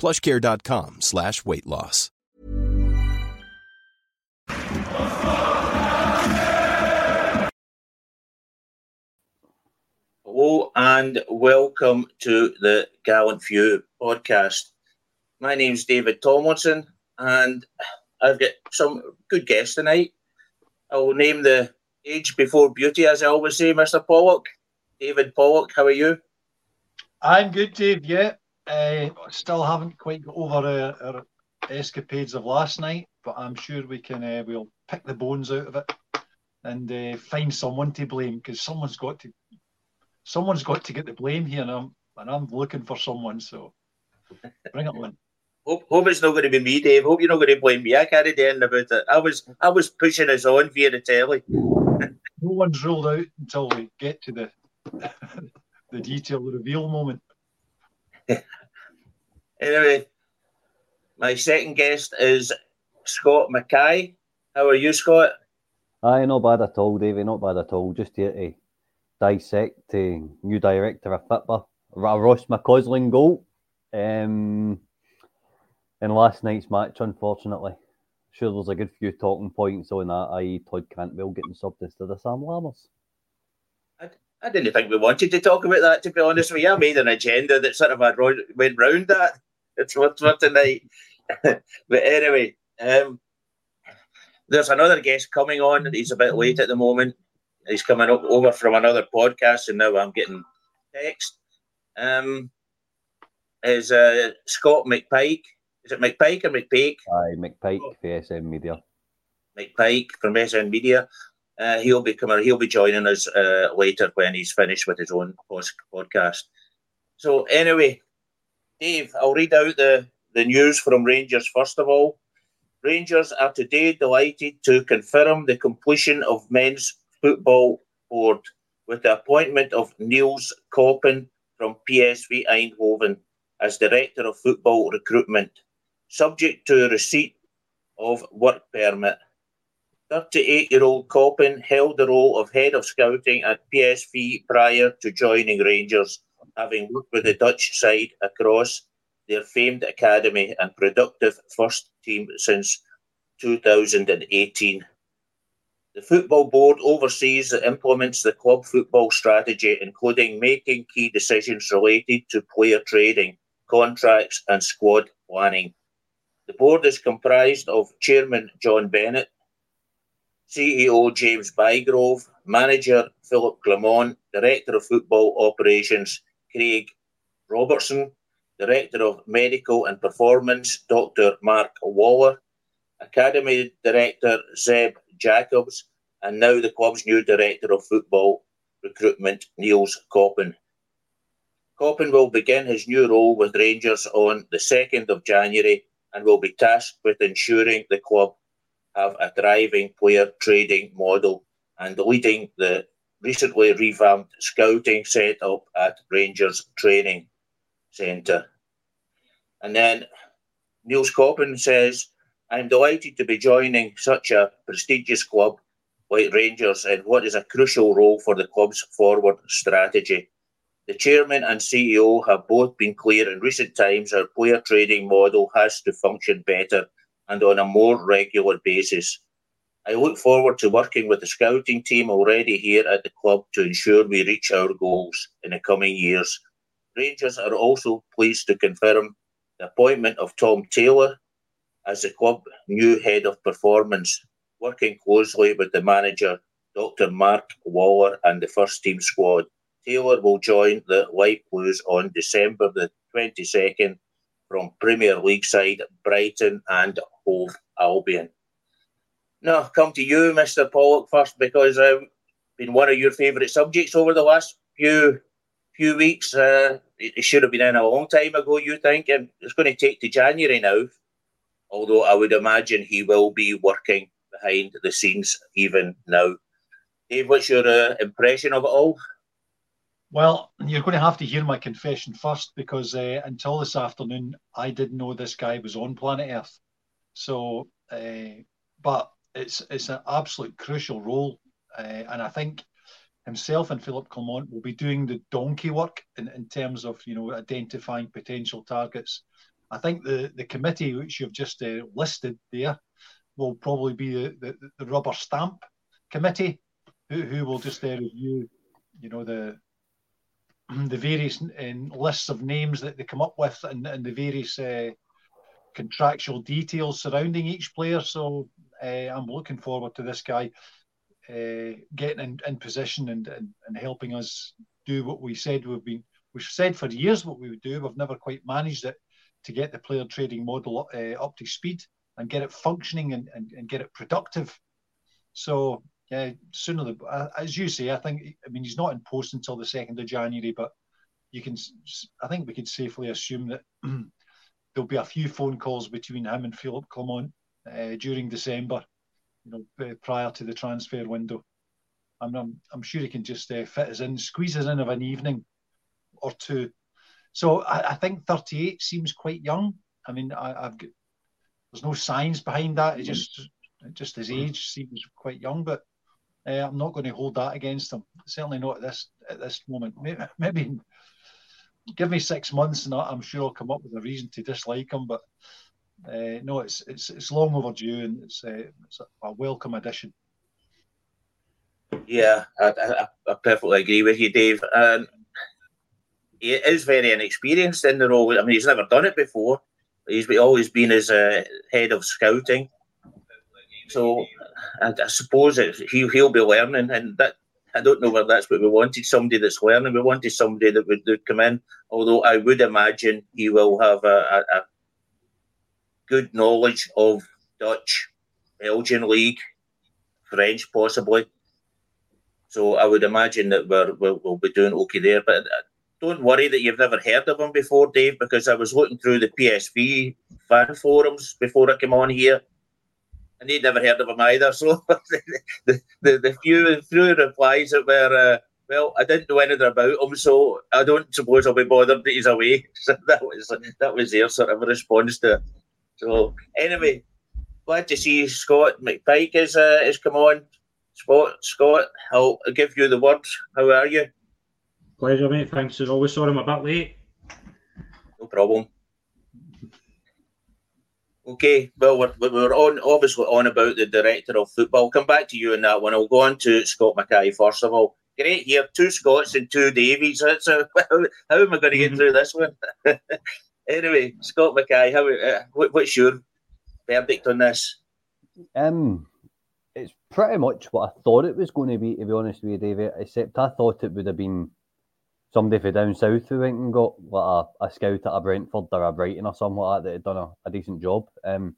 plushcare.com slash weight loss. Hello and welcome to the Gallant Few podcast. My name's David Tomlinson and I've got some good guests tonight. I will name the age before beauty, as I always say, Mr. Pollock. David Pollock, how are you? I'm good, Dave. Yeah, uh, still haven't quite got over uh, our escapades of last night, but I'm sure we can. Uh, we'll pick the bones out of it and uh, find someone to blame because someone's got to. Someone's got to get the blame here, and I'm and I'm looking for someone. So bring it on. Hope, hope it's not going to be me, Dave. Hope you're not going to blame me. I can't do about it. I was I was pushing us on via the telly. No one's ruled out until we get to the the detail, the reveal moment. Anyway, my second guest is Scott Mackay. How are you, Scott? Aye, not bad at all, Davey. Not bad at all. Just here to dissect the new director of football, Ross McCausland goal. Um, in last night's match, unfortunately. Sure, there's a good few talking points on that, i.e., Todd Cantwell getting subbed instead of Sam Lammers. I didn't think we wanted to talk about that, to be honest with you. I made an agenda that sort of went round that. It's what for tonight. but anyway, um, there's another guest coming on. He's a bit late at the moment. He's coming up over from another podcast, and now I'm getting text. Um, is uh, Scott McPike? Is it McPike or McPake? Aye, McPike for SM Media. McPike from SN Media. Uh, he'll be coming. He'll be joining us uh, later when he's finished with his own podcast. So anyway, Dave, I'll read out the the news from Rangers first of all. Rangers are today delighted to confirm the completion of men's football board with the appointment of Niels Koppen from PSV Eindhoven as director of football recruitment, subject to receipt of work permit. 38 year old Koppen held the role of head of scouting at PSV prior to joining Rangers, having worked with the Dutch side across their famed academy and productive first team since 2018. The Football Board oversees and implements the club football strategy, including making key decisions related to player trading, contracts, and squad planning. The board is comprised of Chairman John Bennett, CEO James Bygrove, Manager Philip Clement, Director of Football Operations Craig Robertson, Director of Medical and Performance Dr. Mark Waller, Academy Director Zeb Jacobs, and now the club's new Director of Football Recruitment, Niels Koppen. Koppen will begin his new role with Rangers on the 2nd of January and will be tasked with ensuring the club have a thriving player trading model and leading the recently revamped scouting setup at Rangers Training Centre. And then Niels Koppen says, I'm delighted to be joining such a prestigious club like Rangers in what is a crucial role for the club's forward strategy. The chairman and CEO have both been clear in recent times our player trading model has to function better and on a more regular basis. I look forward to working with the scouting team already here at the club to ensure we reach our goals in the coming years. Rangers are also pleased to confirm the appointment of Tom Taylor as the club's new head of performance, working closely with the manager, Dr. Mark Waller, and the first team squad. Taylor will join the Light Blues on December the 22nd from Premier League side Brighton and Hove Albion. Now, come to you, Mr. Pollock, first, because I've been one of your favourite subjects over the last few few weeks. Uh, it should have been in a long time ago, you think? And it's going to take to January now although I would imagine he will be working behind the scenes even now. Dave, what's your uh, impression of it all? Well, you're going to have to hear my confession first because uh, until this afternoon, I didn't know this guy was on planet Earth. So, uh, but it's it's an absolute crucial role, uh, and I think himself and Philip Clement will be doing the donkey work in, in terms of you know identifying potential targets I think the, the committee which you've just uh, listed there will probably be the, the, the rubber stamp committee who, who will just uh, review, you know, the the various lists of names that they come up with and, and the various uh, contractual details surrounding each player. So I'm looking forward to this guy uh, getting in, in position and, and, and helping us do what we said we've been we've said for years what we would do. We've never quite managed it to get the player trading model uh, up to speed and get it functioning and, and, and get it productive. So yeah, sooner the uh, as you say, I think I mean he's not in post until the second of January, but you can I think we could safely assume that there'll be a few phone calls between him and Philip Clement uh, during December, you know, prior to the transfer window. I'm I'm, I'm sure he can just uh, fit us in, squeeze us in of an evening or two so I, I think 38 seems quite young. I mean, I, have got there's no science behind that. It just just his age seems quite young, but uh, I'm not going to hold that against him. Certainly not at this at this moment. Maybe, maybe give me six months, and I'm sure I'll come up with a reason to dislike him. But uh, no, it's it's it's long overdue, and it's, uh, it's a welcome addition. Yeah, I, I, I, perfectly agree with you, Dave. Um, he is very inexperienced in the role. I mean, he's never done it before. He's always been as a head of scouting. So I, I suppose it, he, he'll be learning, and that I don't know whether that's what we wanted. Somebody that's learning. We wanted somebody that would, would come in. Although I would imagine he will have a, a, a good knowledge of Dutch, Belgian league, French possibly. So I would imagine that we're, we'll, we'll be doing okay there. But don't worry that you've never heard of him before, Dave, because I was looking through the PSV fan forums before I came on here, and they'd never heard of him either. So the, the, the few few replies that were, uh, well, I didn't know anything about him, so I don't suppose I'll be bothered that he's away. So that was that was their sort of response to. So anyway, glad to see Scott McPike is uh, is come on. Scott, Scott, I'll give you the word. How are you? Pleasure, mate. Thanks as always. Sorry I'm a bit late. No problem. Okay, well, we're, we're on obviously on about the director of football. I'll come back to you on that one. I'll go on to Scott Mackay first of all. Great here, two Scots and two Davies. That's a, how, how am I going to get mm-hmm. through this one? anyway, Scott Mackay, how, uh, what, what's your verdict on this? Um, it's pretty much what I thought it was going to be, to be honest with you, David. Except I thought it would have been somebody from down south who went and got like a, a scout at a Brentford or a Brighton or something like that that had done a, a decent job. Um,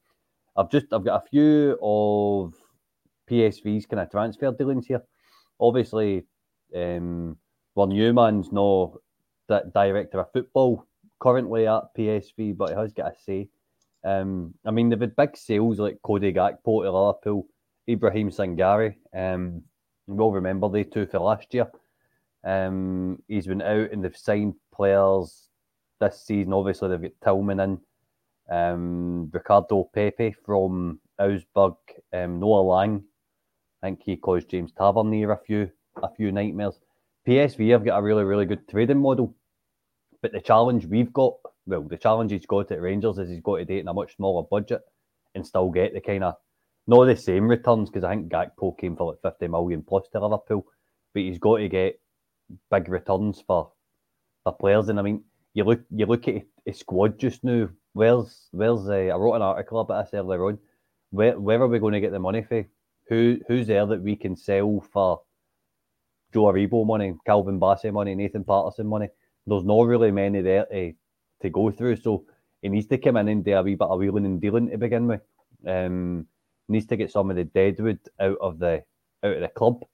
I've just I've got a few of PSV's kind of transfer dealings here. Obviously, um, well, Newman's no that director of football currently at PSV, but he has got a say. Um, I mean, they've had big sales like Cody Gakpo to Liverpool, Ibrahim Sangaré. Um, we'll remember they two for last year. Um, he's been out and they've signed players this season. Obviously, they've got Tillman in. um, Ricardo Pepi from Augsburg, um, Noa Lang. I think he caused James Tavernier a few a few nightmares. PSV have got a really really good trading model, but the challenge we've got, well, the challenge he's got at Rangers is he's got to date in a much smaller budget and still get the kind of not the same returns because I think Gakpo came for like fifty million plus to Liverpool, but he's got to get big returns for for players. And I mean, you look you look at a squad just now. Where's where's uh, I wrote an article about this earlier on. Where where are we going to get the money for? Who who's there that we can sell for Joe Aribo money, Calvin Bassey money, Nathan Patterson money? There's not really many there to, to go through. So he needs to come in and do a wee bit of wheeling and dealing to begin with. Um, needs to get some of the deadwood out of the out of the club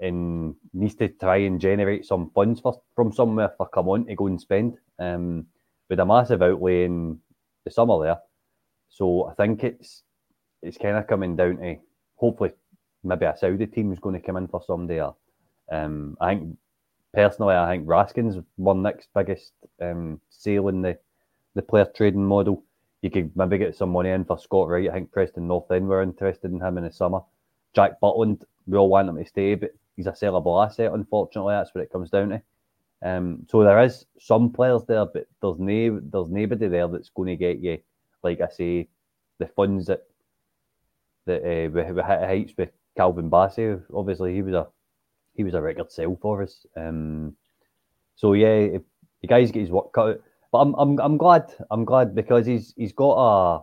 and needs to try and generate some funds for, from somewhere for Clement to go and spend. Um, with a massive outlay in the summer there. So I think it's it's kind of coming down to hopefully maybe a Saudi team is going to come in for some there. Um, I think personally, I think Raskin's one next biggest um, sale in the the player trading model. You could maybe get some money in for Scott Wright. I think Preston North End were interested in him in the summer. Jack Butland, we all want him to stay, but he's a sellable asset. Unfortunately, that's what it comes down to. Um, so there is some players there, but there's no there's nobody there that's going to get you, like I say, the funds that that uh, we, we hit heights with Calvin Bassey. Obviously, he was a he was a record sale for us. Um, so yeah, if the guys get his work cut out. But I'm I'm I'm glad I'm glad because he's he's got a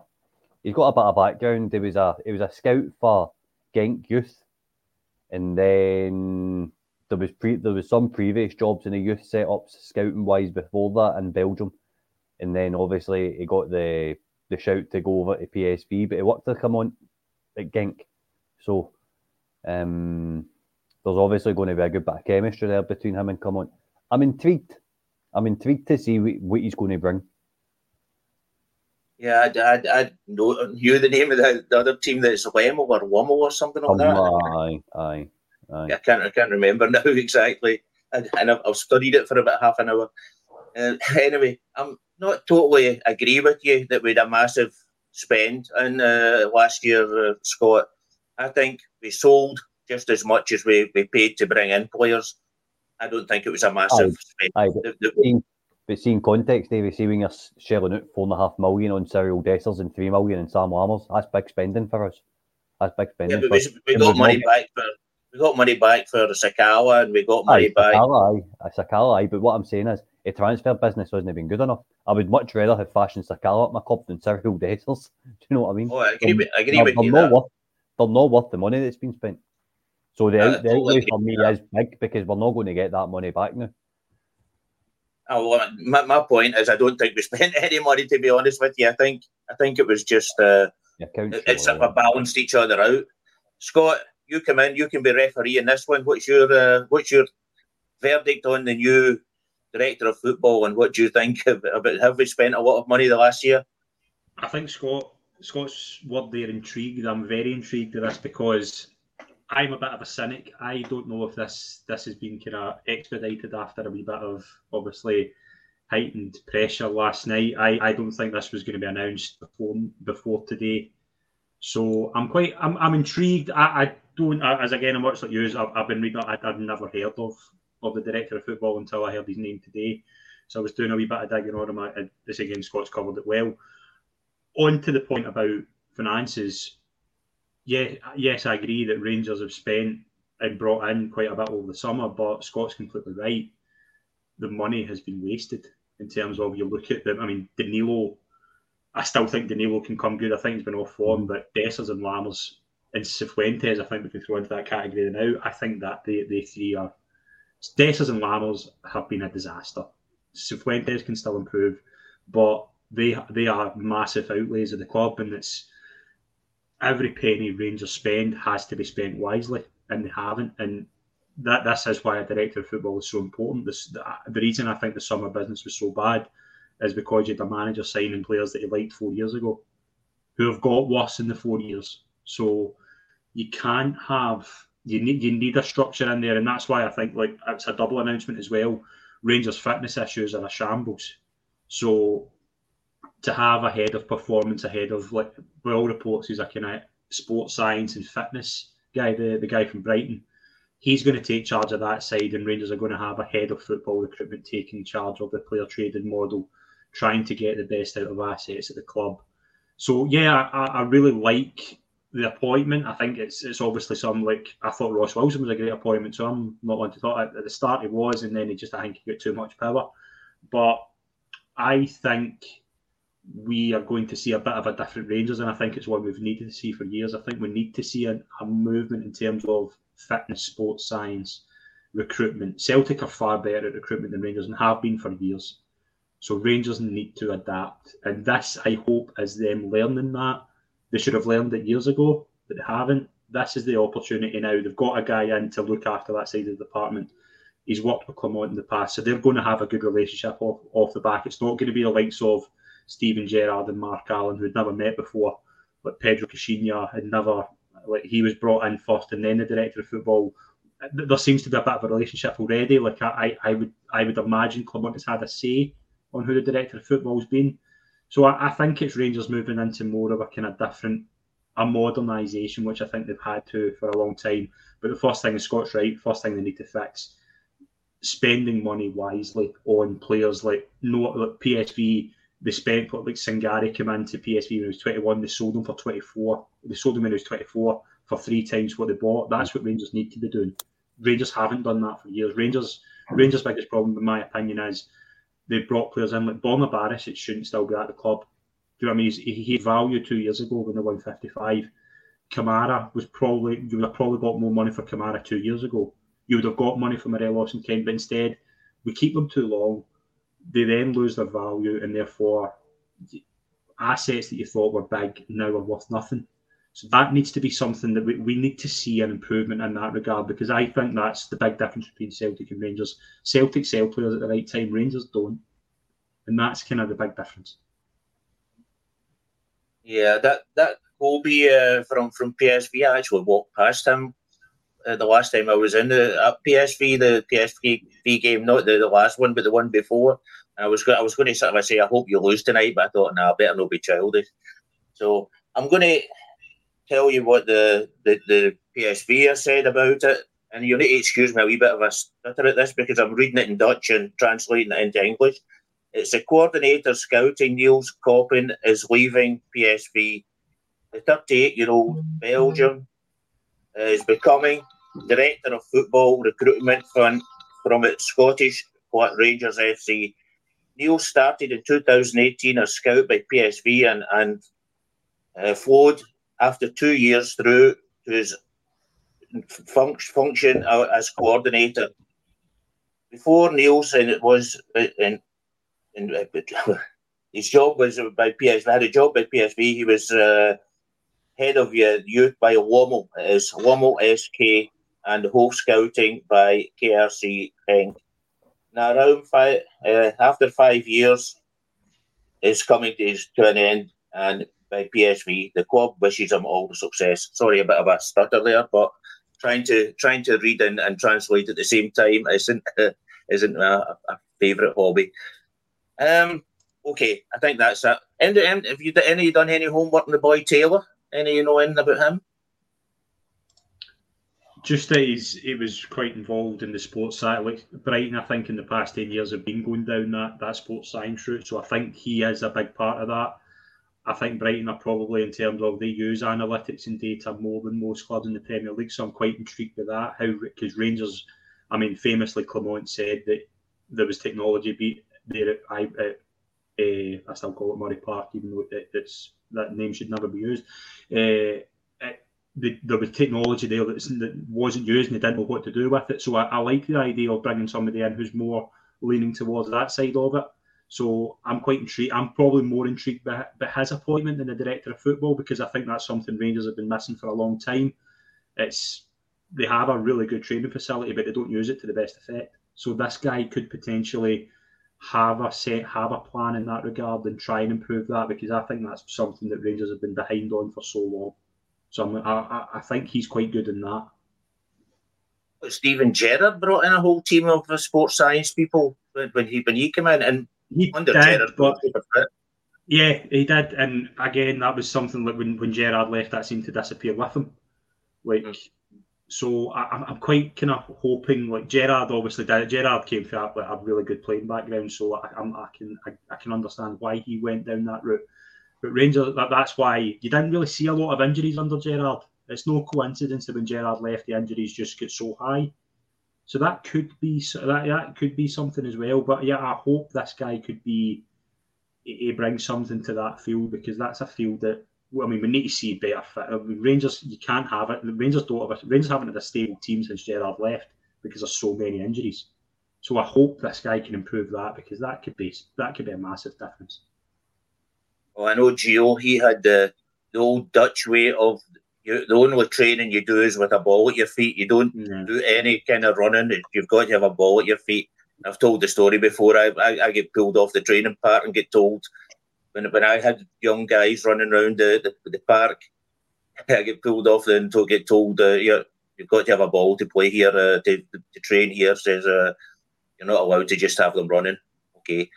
he's got a bit of background. He was a he was a scout for Genk Youth, and then there was pre there was some previous jobs in the youth setups scouting wise before that in Belgium, and then obviously he got the the shout to go over to PSV, but he worked to Clement at Genk, so um, there's obviously going to be a good bit of chemistry there between him and Clement. I'm intrigued. I'm intrigued to see what, what he's going to bring. Yeah, I, I, I know knew the name of the, the other team that's Wemo or Womo or something like that. Aye, aye. Aye. I can't I can't remember now exactly, and, and I've, I've, studied it for about half an hour. Uh, anyway, I'm not totally agree with you that we had a massive spend in uh, last year, uh, Scott. I think we sold just as much as we, we paid to bring in players. I don't think it was a massive aye. The, the, but seeing context, Davey, see when you're shelling out four and a half million on Cyriel Dessers and three million in Sam Lammers, that's big spending for us. That's big spending. Yeah, but we, we got money back for we got money back for Sakala and we got money aye, back. Sakala, aye. Sakala, aye. But what I'm saying is, a transfer business hasn't been good enough. I would much rather have Fashion Sakala up my club than Cyriel Dessers. Do you know what I mean? Oh, I agree, with, I agree they're, with they're you. Not worth, they're not worth the money that's been spent. So the, uh, the outlay for me is big because we're not going to get that money back now. Oh, well, my, my point is, I don't think we spent any money. To be honest with you, I think I think it was just uh, it's sort of balanced each other out. Scott, you come in, you can be referee in this one. What's your uh, what's your verdict on the new director of football, and what do you think about? Have we spent a lot of money the last year? I think Scott Scott's word there intrigued. I'm very intrigued with this because I'm a bit of a cynic. I don't know if this this has been kind of expedited after a wee bit of obviously heightened pressure last night. I, I don't think this was going to be announced before before today. So I'm quite I'm, I'm intrigued. I, I don't as again I'm much like you. I've, I've been reading. I, I've never heard of of the director of football until I heard his name today. So I was doing a wee bit of digging on him. I, this again, Scott's covered it well. On to the point about finances. Yeah, yes, I agree that Rangers have spent and brought in quite a bit over the summer, but Scott's completely right. The money has been wasted in terms of you look at them. I mean, Danilo I still think Danilo can come good. I think he's been off form, but Dessers and Lammers and Cifuentes, I think we can throw into that category now. I think that they, they three are Dessers and Lammers have been a disaster. Cifuentes can still improve, but they they are massive outlays of the club, and it's every penny Rangers spend has to be spent wisely, and they haven't. And that this is why a director of football is so important. This the, the reason I think the summer business was so bad is because you had a manager signing players that he liked four years ago who have got worse in the four years. So you can't have you need you need a structure in there, and that's why I think like it's a double announcement as well. Rangers fitness issues are a shambles. So to have a head of performance, a head of like by all reports, he's a kind of sports science and fitness guy, the, the guy from Brighton. He's going to take charge of that side, and Rangers are going to have a head of football recruitment taking charge of the player trading model, trying to get the best out of assets at the club. So yeah, I, I really like the appointment. I think it's it's obviously some like I thought Ross Wilson was a great appointment, so I'm not one to thought at the start he was, and then he just I think he got too much power. But I think we are going to see a bit of a different Rangers, and I think it's what we've needed to see for years. I think we need to see a, a movement in terms of fitness, sports science, recruitment. Celtic are far better at recruitment than Rangers and have been for years. So Rangers need to adapt, and this I hope is them learning that. They should have learned it years ago, but they haven't. This is the opportunity now. They've got a guy in to look after that side of the department. He's worked with Clement in the past, so they're going to have a good relationship off, off the back. It's not going to be the likes of Steven Gerrard and Mark Allen, who'd never met before, but Pedro Caixinha had never, like he was brought in first and then the director of football. There seems to be a bit of a relationship already. Like I, I would, I would imagine Clement has had a say on who the director of football's been. So I, I think it's Rangers moving into more of a kind of different, a modernisation, which I think they've had to for a long time. But the first thing is Scott's right. First thing they need to fix spending money wisely on players like no like PSV they spent like Sangaré came into PSV when he was 21. They sold him for 24. They sold him when he was 24 for three times what they bought. That's what Rangers need to be doing. Rangers haven't done that for years. Rangers Rangers' biggest problem, in my opinion, is they brought players in like Borna It shouldn't still be at the club. Do you know what I mean? He, he had value two years ago when they won 55. Kamara was probably you would have probably got more money for Kamara two years ago. You would have got money for Morelos and Kent, but instead we keep them too long they then lose their value and therefore assets that you thought were big now are worth nothing. So that needs to be something that we, we need to see an improvement in that regard because I think that's the big difference between Celtic and Rangers. Celtic sell players at the right time, Rangers don't. And that's kind of the big difference. Yeah, that that Kobe uh, from from PSV, I actually walked past him uh, the last time I was in the PSV, the PSV game, not the, the last one, but the one before. I was go- I was going to sort of say, I hope you lose tonight, but I thought, nah, I better not be childish. So I'm going to tell you what the, the, the PSV has said about it. And you need to excuse me a wee bit of a stutter at this because I'm reading it in Dutch and translating it into English. It's the coordinator scouting Niels Koppen is leaving PSV. The 38 year old Belgium is becoming director of football recruitment from, from its Scottish Rangers FC. Neil started in 2018 as scout by PSV and, and uh, flowed after two years through to his fun- function as coordinator. Before Nielsen, it was uh, in, in, uh, his job was by PSV. Had a job by PSV. He was uh, head of youth by Lommel. It is Lommel SK and whole scouting by KRC. Now, around five, uh, after five years, it's coming to, to an end, and by PSV, the club wishes him all the success. Sorry, a bit of a stutter there, but trying to trying to read and, and translate at the same time isn't uh, isn't a, a favourite hobby. Um, okay, I think that's it. And, end, have you any done any homework on the boy Taylor? Any you know anything about him? Just that he's he was quite involved in the sports side. Like Brighton, I think in the past ten years have been going down that that sports science route. So I think he is a big part of that. I think Brighton are probably in terms of they use analytics and data more than most clubs in the Premier League. So I'm quite intrigued with that. How because Rangers, I mean, famously Clement said that there was technology beat there at, at, uh, I still call it Murray Park, even though it, it's that name should never be used. Uh, the, there was technology there that wasn't used and they didn't know what to do with it. So I, I like the idea of bringing somebody in who's more leaning towards that side of it. So I'm quite intrigued. I'm probably more intrigued by, by his appointment than the director of football because I think that's something Rangers have been missing for a long time. It's they have a really good training facility, but they don't use it to the best effect. So this guy could potentially have a set, have a plan in that regard, and try and improve that because I think that's something that Rangers have been behind on for so long. So I, I think he's quite good in that. Steven Gerrard brought in a whole team of sports science people when he when he came in, and he under did, Gerrard, but Yeah, he did, and again, that was something like when, when Gerrard left, that seemed to disappear with him. Like, mm. so I, am quite kind of hoping like Gerrard obviously did. Gerrard came from like, a really good playing background, so I, I can I, I, can understand why he went down that route. But Rangers, that, that's why you didn't really see a lot of injuries under Gerrard. It's no coincidence that when Gerrard left, the injuries just get so high. So that could be that that could be something as well. But yeah, I hope this guy could be he brings something to that field because that's a field that I mean, we need to see better fit. I mean, Rangers, you can't have it. Rangers don't have. Rangers haven't had a stable team since Gerrard left because there's so many injuries. So I hope this guy can improve that because that could be that could be a massive difference. Well, I know Gio. He had the the old Dutch way of you, the only training you do is with a ball at your feet. You don't yeah. do any kind of running. You've got to have a ball at your feet. I've told the story before. I, I, I get pulled off the training park and get told when when I had young guys running around the, the, the park, I get pulled off and to get told uh, you're, you've got to have a ball to play here uh, to, to train here. Says uh, you're not allowed to just have them running. Okay,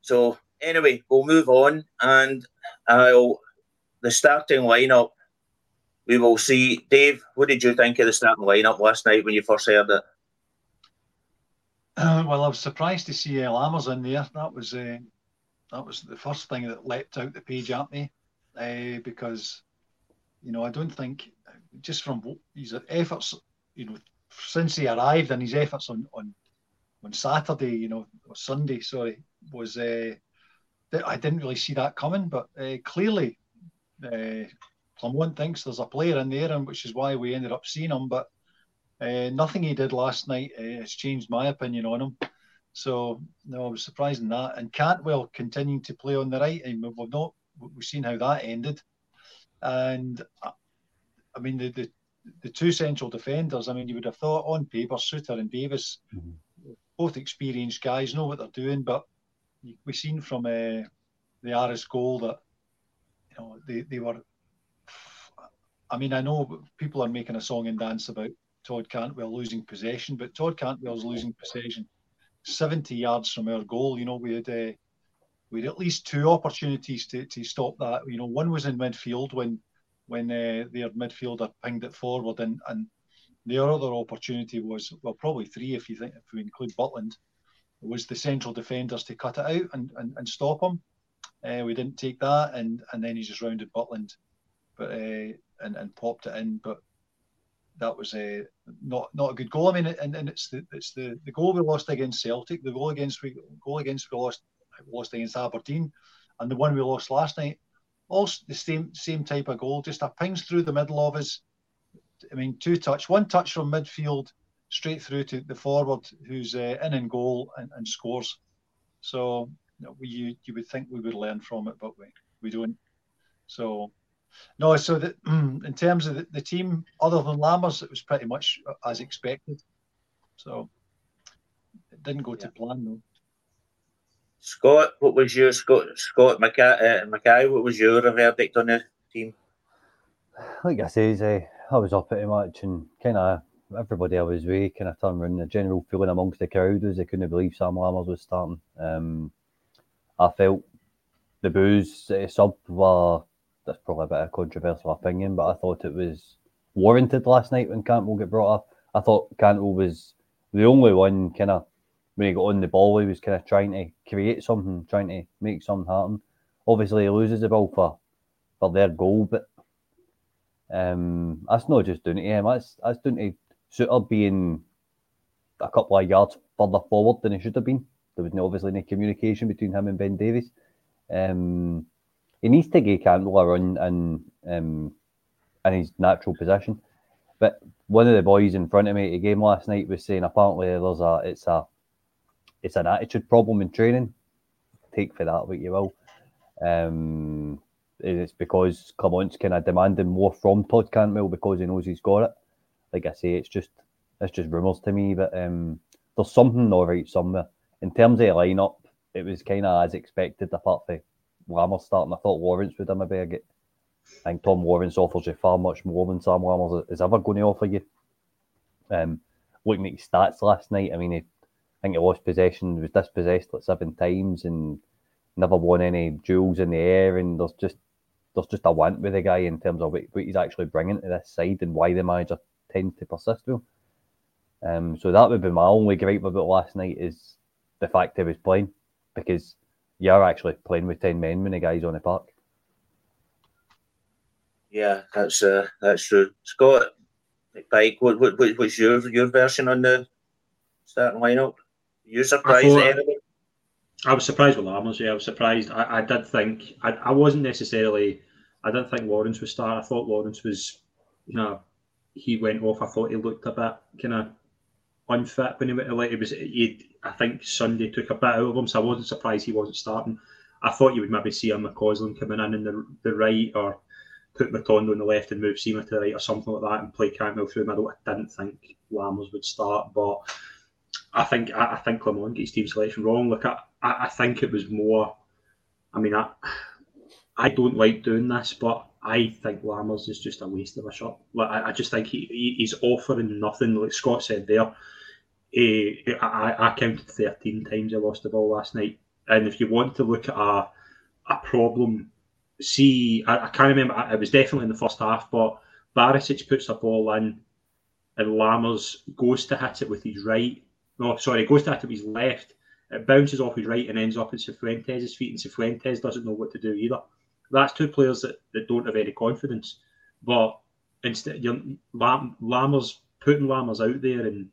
so anyway, we'll move on and I'll the starting lineup. We will see. Dave, what did you think of the starting lineup last night when you first heard it? Uh, well, I was surprised to see Lammers in there. That was uh, that was the first thing that leapt out the page at me, uh, because you know I don't think just from his efforts, you know, since he arrived and his efforts on on on Saturday, you know, or Sunday, sorry, was uh, I didn't really see that coming. But uh, clearly, uh, Clement thinks there's a player in there, and which is why we ended up seeing him. But uh, nothing he did last night uh, has changed my opinion on him. So no, I was surprised in that. And Cantwell continuing to play on the right. Mean, we've not we've seen how that ended. And uh, I mean the, the the two central defenders. I mean, you would have thought on paper, Souttar and Davies, mm-hmm. both experienced guys, know what they're doing. But we've seen from uh, the Aris goal that you know they, they were. I mean, I know people are making a song and dance about Todd Cantwell losing possession, but Todd Cantwell's losing possession 70 yards from our goal. You know, we had uh, we had at least two opportunities to, to stop that. You know, one was in midfield when when uh, their midfielder pinged it forward, and and the other opportunity was well probably three if you think if we include Butland was the central defenders to cut it out and, and, and stop him. Uh, we didn't take that, and and then he just rounded Butland, but uh, and and popped it in. But that was a not not a good goal. I mean, and, and it's the it's the, the goal we lost against Celtic, the goal against we goal against we lost lost against Aberdeen, and the one we lost last night. All the same same type of goal, just a pings through the middle of us. I mean, two touch, one touch from midfield straight through to the forward who's uh, in and goal and, and scores. So you, know, we, you you would think we would learn from it, but we we don't. So no, so that in terms of the, the, team, other than Lammers, it was pretty much as expected. So it didn't go to plan though. Scott, what was your Scott Scott Mackay, uh, Mackay what was your verdict on the team? Like I say, I was up pretty much, and kind of everybody I was with kind of turned around. The general feeling amongst the crowd was they couldn't believe Sam Lammers was starting. Um, I felt the boos uh, sub were that's probably a bit of a controversial opinion, but I thought it was warranted last night when Cantwell got brought up. I thought Cantwell was the only one kind of when he got on the ball, he was kind of trying to create something, trying to make something happen. Obviously, he loses the ball for for their goal, but um, that's not just doing to him. That's that's doing to Souttar being a couple of yards further forward than he should have been. There was no, obviously no communication between him and Ben Davies. Um, he needs to give Cantwell a run in, um, in his natural position. But one of the boys in front of me at the game last night was saying apparently there's a it's a it's an attitude problem in training. Take for that what you will. Um, it's because Clement's kind of demanding more from Todd Cantwell because he knows he's got it. Like I say, it's just it's just rumours to me, but um, there's something all right somewhere. In terms of the lineup, it was kind of as expected, apart from Lammers starting. I thought Lawrence would have maybe get. I think Tom Lawrence offers you far much more than Sam Lammers is ever going to offer you. Um, looking at his stats last night, I mean, he, I think he lost possession, was dispossessed like seven times, and never won any duels in the air, and there's just there's just a want with the guy in terms of what, what he's actually bringing to this side and why the manager tends to persist with him. Um, so that would be my only gripe about last night is the fact he was playing because you're actually playing with ten men when the guy's on the park. Yeah, that's uh, that's true. Scott, Pike, what, what, what was your your version on the starting lineup? You surprised thought, anybody? I was surprised with Lammers. Yeah, I was surprised. I, I did think I, I wasn't necessarily. I didn't think Lawrence would start. I thought Lawrence was, you know, he went off. I thought he looked a bit kind of unfit when he went. Like it was. He, I think Sunday took a bit out of him, so I wasn't surprised he wasn't starting. I thought you would maybe see him McCausland coming in in the the right or put Matondo on the left and move Sima to the right or something like that and play Cantwell through the middle. I didn't think Lammers would start, but I think I, I think Clement gets team selection wrong. Look, I, I think it was more. I mean, I I don't like doing this, but I think Lammers is just a waste of a shot. Like I, I just think he, he, he's offering nothing. Like Scott said there, he, I, I counted thirteen times I lost the ball last night. And if you want to look at a a problem see, I, I can't remember. It was definitely in the first half, but Barisic puts a ball in, and Lammers goes to hit it with his right. No, sorry, goes to hit it with his left. It bounces off his right and ends up at Cifuentes' feet, and Cifuentes doesn't know what to do either. That's two players that, that don't have any confidence. But instead, you're, Lam, Lammers putting Lammers out there and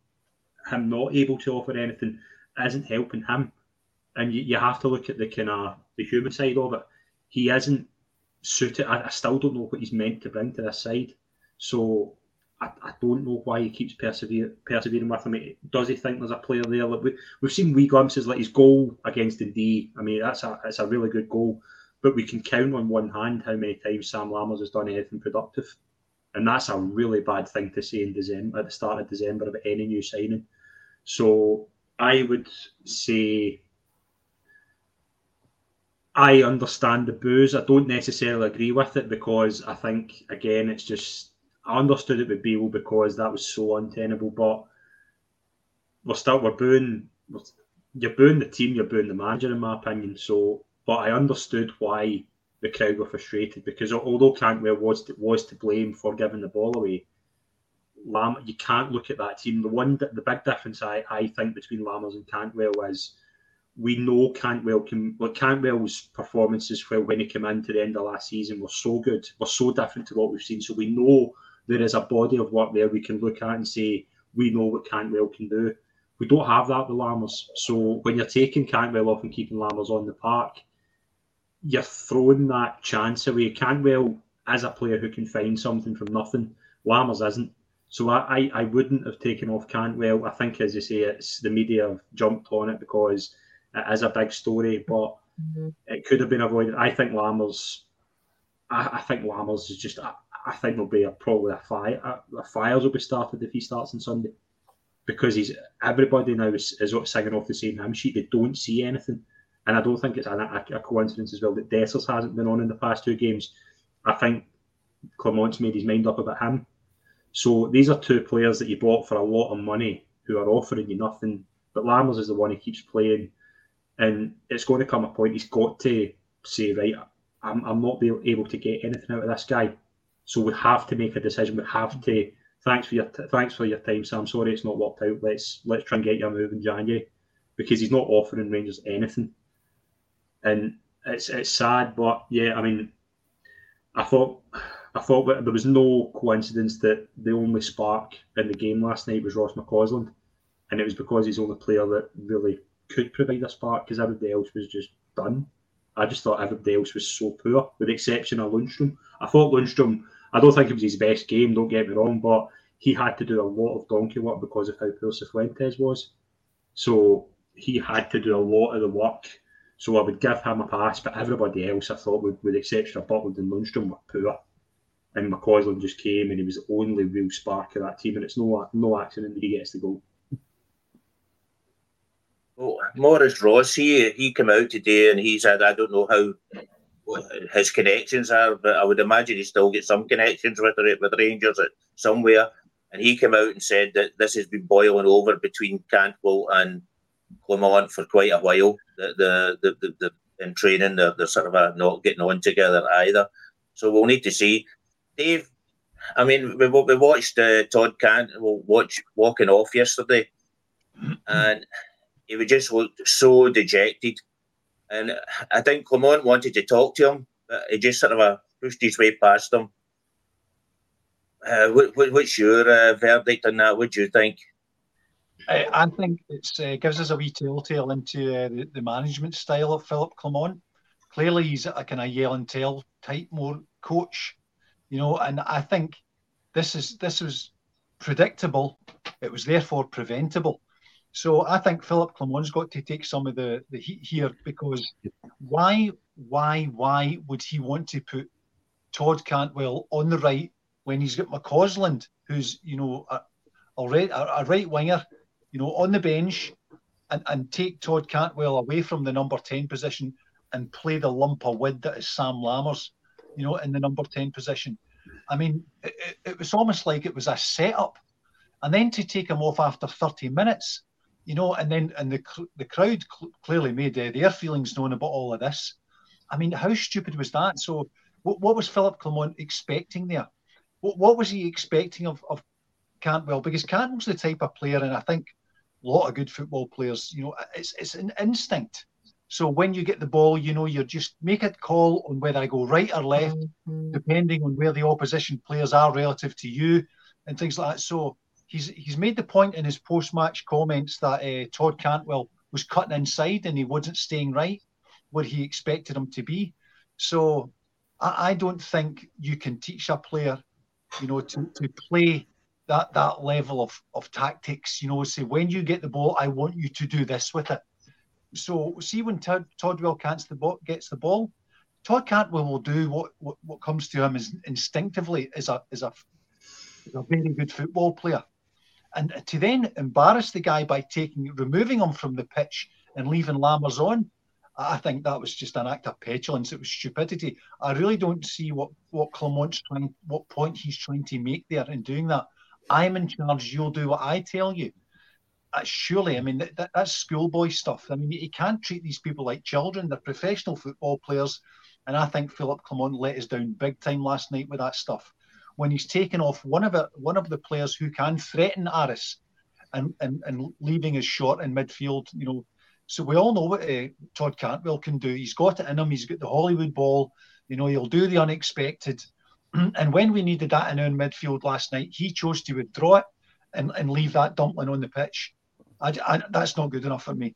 him not able to offer anything isn't helping him. And you, you have to look at the kind of the human side of it. He isn't suited. I, I, still don't know what he's meant to bring to this side. So I, I don't know why he keeps persevere, persevering with him. Does he think there's a player there? Like we, we've seen wee glimpses like his goal against Dundee. I mean, that's a it's a really good goal, but we can count on one hand how many times Sam Lammers has done anything productive, and that's a really bad thing to say in December at the start of December about any new signing. So I would say I understand the booze. I don't necessarily agree with it because I think again it's just I understood it with Beale because that was so untenable. But we're still we're booing you're booing the team, you're booing the manager in my opinion. So but I understood why the crowd were frustrated because although Cantwell was to, was to blame for giving the ball away, Lam you can't look at that team. The one the big difference I, I think between Lammers and Cantwell is we know Cantwell can. Well, Cantwell's performances when he came into the end of last season were so good, were so different to what we've seen. So we know there is a body of work there we can look at and say we know what Cantwell can do. We don't have that with Lammers. So when you're taking Cantwell off and keeping Lammers on the park, you're throwing that chance away. Cantwell as a player who can find something from nothing. Lammers isn't. So I, I, I wouldn't have taken off Cantwell. I think, as you say, it's the media have jumped on it because it is a big story, but mm-hmm. it could have been avoided. I think Lammers, I, I think Lammers is just. I, I think there'll be a probably a fire. A, a fires will be started if he starts on Sunday, because he's everybody now is, is singing off the same hymn sheet. They don't see anything, and I don't think it's a, a, coincidence as well that Dessers hasn't been on in the past two games. I think Clement's made his mind up about him. So these are two players that you bought for a lot of money who are offering you nothing. But Lammers is the one who keeps playing and it's going to come a point he's got to say, right, I'm, I'm not able to get anything out of this guy. So we have to make a decision. We have to. Thanks for your t- thanks for your time, Sam. Sorry it's not worked out. Let's let's try and get you a move in January because he's not offering Rangers anything, and it's it's sad. But yeah, I mean, I thought I thought that there was no coincidence that the only spark in the game last night was Ross McCausland, and it was because he's the only player that really could provide a spark because everybody else was just done. I just thought everybody else was so poor, with the exception of Lundstram. I thought Lundstram, I don't think it was his best game, don't get me wrong, but he had to do a lot of donkey work because of how poor Cifuentes was. So he had to do a lot of the work. So I would give him a pass, but everybody else, I thought, would, with the exception of Butland and Lundstram, were poor. And McCausland just came and he was the only real spark of that team, and it's no no accident that he gets the goal. Well, Maurice Ross, he he came out today and he said, I don't know how his connections are, but I would imagine he still gets some connections with with Rangers somewhere. And he came out and said that this has been boiling over between Cantwell and Clement for quite a while. The the the, the, the in training. They're, they're sort of uh, not getting on together either. So we'll need to see. Dave, I mean, we, we watched uh, Todd Cant we'll watch walking off yesterday, and he was just looked so dejected. And I think Clement wanted to talk to him, but he just sort of uh, pushed his way past him. Uh, what, what, what's your uh, verdict on that? What do you think? I, I think it uh, gives us a wee telltale into uh, the, the, management style of Philip Clement. Clearly, he's a kind of yell and tell type more coach, you know. And I think this is this was predictable. It was therefore preventable. So I think Philip Clement's got to take some of the, the heat here because why why why would he want to put Todd Cantwell on the right when he's got McCausland, who's you know a, a, a right winger you know, on the bench and, and take Todd Cantwell away from the number 10 position and play the lump of wood that is Sam Lammers, you know, in the number 10 position. I mean, it, it was almost like it was a setup. And then to take him off after 30 minutes, you know, and then and the the crowd cl- clearly made uh, their feelings known about all of this. I mean, how stupid was that? So, what, what was Philip Clement expecting there? What, what was he expecting of, of Cantwell? Because Cantwell's the type of player, and I think lot of good football players, you know, it's it's an instinct. So when you get the ball, you know, you're just make a call on whether I go right or left, mm-hmm. depending on where the opposition players are relative to you, and things like that. So he's he's made the point in his post-match comments that uh, Todd Cantwell was cutting inside and he wasn't staying right where he expected him to be. So I, I don't think you can teach a player, you know, to, to play that that level of of tactics. You know, say when you get the ball, I want you to do this with it. So see when Todd, Toddwell gets the ball, gets the ball, Todd Cantwell will do what, what, what comes to him is instinctively is a is a, is a very good football player, and to then embarrass the guy by taking removing him from the pitch and leaving Lammers on, I think that was just an act of petulance. It was stupidity. I really don't see what what Clement's trying, what point he's trying to make there in doing that. I'm in charge. You'll do what I tell you. Uh, surely, I mean, that, that, that's schoolboy stuff. I mean, you can't treat these people like children. They're professional football players. And I think Philip Clement let us down big time last night with that stuff. When he's taken off one of it, one of the players who can threaten Aris and, and, and leaving his short in midfield, you know. So we all know what uh, Todd Cantwell can do. He's got it in him. He's got the Hollywood ball. You know, he'll do the unexpected. And when we needed that in our midfield last night, he chose to withdraw it and, and leave that dumpling on the pitch. I, I, that's not good enough for me.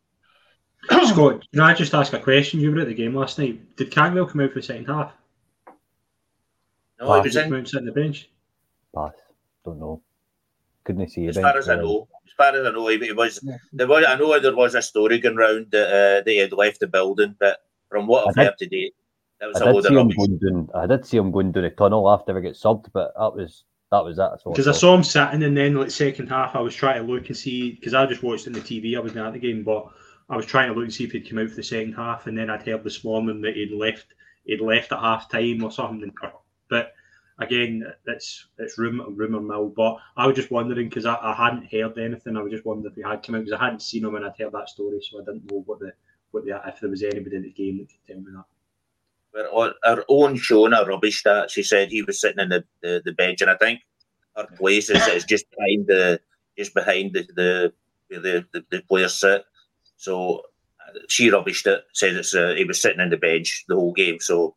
Scott, can I just ask a question? You were at the game last night. Did Cantwell come out for the second half? No, he was in. Out sitting the bench. Pass. Don't know. Couldn't see As far as I know, as far as I know, he, was. Yeah. There was. I know there was a story going round that, uh, that he had left the building, but from what I've heard today, that was I did see him going down. I did see him going down the tunnel after he got subbed, but that was that was that. Because I, I saw him sitting, and then like second half, I was trying to look and see because I just watched it on the TV. I wasn't at the game, but I was trying to look and see if he'd come out for the second half, and then I'd heard this morning that he'd left. He'd left at half time or something. But again, it's it's rumor rumor mill. But I was just wondering because I, I hadn't heard anything. I was just wondering if he had come out because I hadn't seen him and I'd heard that story, so I didn't know what the what the if there was anybody in the game that could tell me that our own Shona rubbish that she said he was sitting in the, the, the bench, and I think her place is, is just behind the just behind the the the, the, the players sit. So she rubbished it. Said it's uh, he was sitting in the bench the whole game. So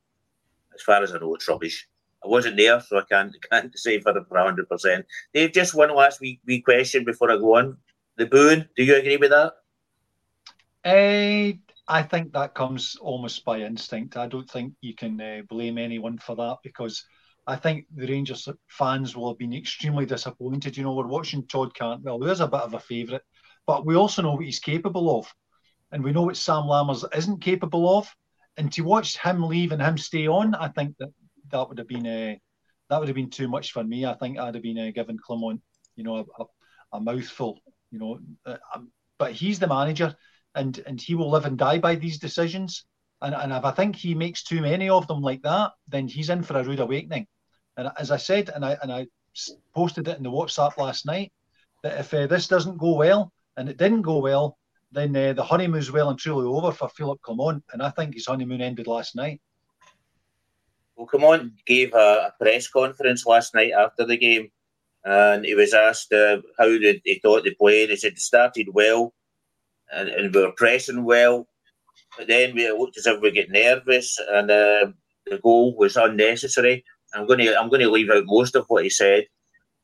as far as I know, it's rubbish. I wasn't there, so I can't can't say for hundred percent. Dave, just one last wee, wee question before I go on. The boon, do you agree with that? Uh, I think that comes almost by instinct. I don't think you can uh, blame anyone for that because I think the Rangers fans will have been extremely disappointed. You know, we're watching Todd Cantwell, who's a bit of a favourite, but we also know what he's capable of. And we know what Sam Lammers isn't capable of. And to watch him leave and him stay on, I think that that would have been a uh, that would have been too much for me. I think I'd have been uh, given Clement, you know, a, a, a mouthful. You know, uh, um, but he's the manager and and he will live and die by these decisions. And, and if I think he makes too many of them like that, then he's in for a rude awakening. And as I said, and I and I posted it in the WhatsApp last night, that if uh, this doesn't go well, and it didn't go well, then uh, the honeymoon's well and truly over for Philippe Clement, and I think his honeymoon ended last night. Well, Clement gave a, a press conference last night after the game, and he was asked uh, how did he thought they played. He said they started well, and, and we were pressing well, but then we looked as if we get nervous, and uh, the goal was unnecessary. I'm going to I'm going to leave out most of what he said,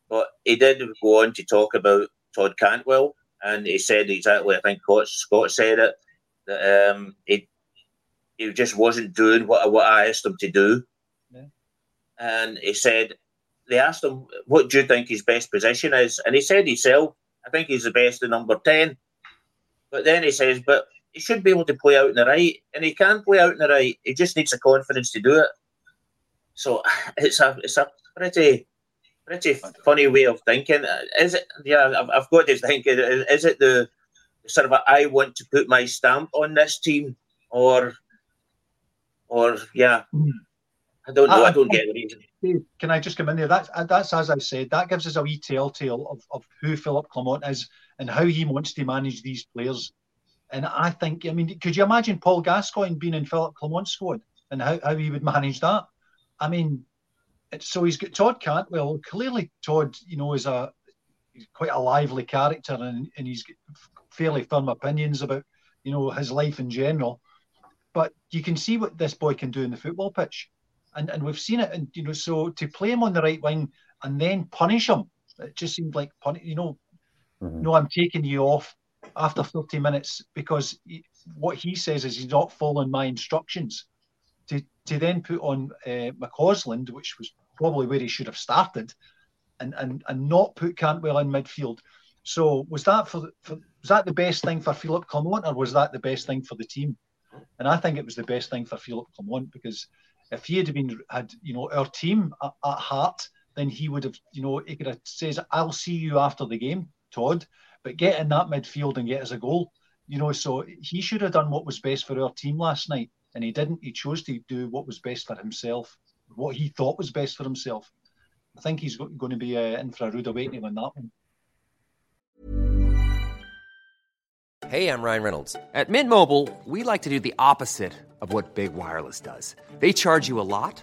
but he did go on to talk about Todd Cantwell, and he said exactly I think Scott Scott said it that um, he he just wasn't doing what what I asked him to do, yeah. and he said they asked him what do you think his best position is, and he said himself I think he's the best in number ten, but then he says but he should be able to play out in the right, and he can play out in the right. He just needs the confidence to do it. So it's a it's a pretty pretty funny way of thinking. Is it? Yeah, I've, got to think. Is it the sort of a, I want to put my stamp on this team, or or yeah, I don't know. I, I don't get the reason. Can I just come in there? That's that's as I said. That gives us a wee telltale of, of who Philip Clement is and how he wants to manage these players. And I think, I mean, could you imagine Paul Gascoigne being in Philip Clement's squad and how, how he would manage that? I mean, so he's got Todd Cantwell. Clearly, Todd, you know, is a quite a lively character, and, and he's fairly firm opinions about you know his life in general. But you can see what this boy can do in the football pitch, and and we've seen it. And you know, so to play him on the right wing and then punish him, it just seemed like you know, mm-hmm. no, I'm taking you off after 30 minutes because he, what he says is he's not following my instructions to, to then put on uh, McCausland, which was probably where he should have started, and, and, and not put Cantwell in midfield. So was that for, for was that the best thing for Philip Clement, or was that the best thing for the team? And I think it was the best thing for Philip Clement because if he had been had you know our team at, at heart, then he would have you know he could have says I'll see you after the game, Todd. But get in that midfield and get us a goal, you know. So he should have done what was best for our team last night and he didn't. He chose to do what was best for himself, what he thought was best for himself. I think he's going to be uh, in for a rude awakening on that one. Hey, I'm Ryan Reynolds. At Mint Mobile, we like to do the opposite of what Big Wireless does. They charge you a lot,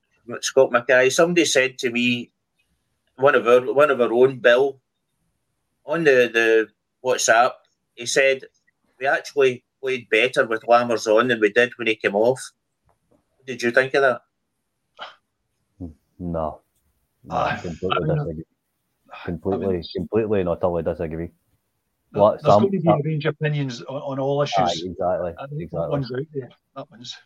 Scott Mackay, somebody said to me, one of our one of our own, Bill, on the, the WhatsApp, he said we actually played better with Lammers on than we did when he came off. What did you think of that? No, no uh, completely disagree. Completely, I mean, completely and utterly disagree. What, there's Sam, going to be a range of opinions on, on all issues. Aye, exactly. exactly. That one's out there. That one's.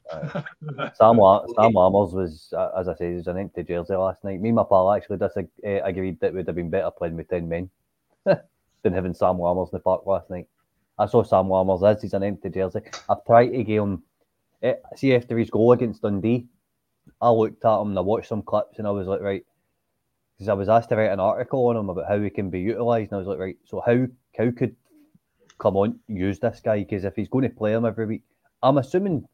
Sam, Sam Lammers was, uh, as I say, was an empty jersey last night. Me and my pal actually disagreed that it would have been better playing with 10 men than having Sam Lammers in the park last night. I saw Sam Lammers as he's an empty jersey. I've tried to get him. Eh, see after his goal against Dundee, I looked at him and I watched some clips and I was like, right, because I was asked to write an article on him about how he can be utilised, and I was like, right, so how how could Clement use this guy? Because if he's going to play him every week, I'm assuming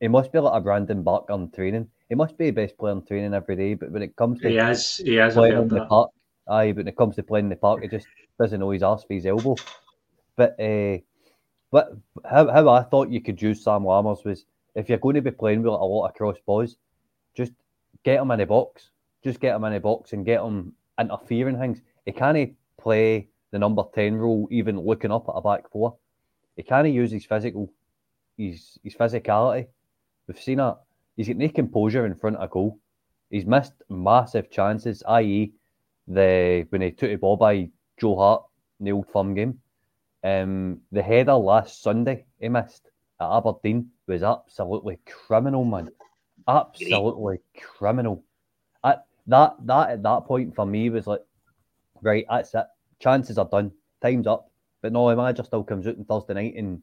he must be like a Brandon Burke on training. He must be the best player on training every day, but when it comes to he has he has playing in the park, aye, but when it comes to playing in the park, he just doesn't know his arse for his elbow. But uh, but how, how I thought you could use Sam Lammers was if you're going to be playing with a lot of cross balls, just get him in the box. Just get him in the box and get him interfering things. He can't play the number 10 role even looking up at a back four. He can't use his physical. his his physicality. We've seen that. He's got no composure in front of goal. He's missed massive chances, i.e., the when he took the ball by Joe Hart in the old firm game. Um, the header last Sunday he missed at Aberdeen was absolutely criminal, man. Absolutely criminal. At that that at that point for me was like, right, that's it. Chances are done. Time's up. But no, the manager still comes out on Thursday night and,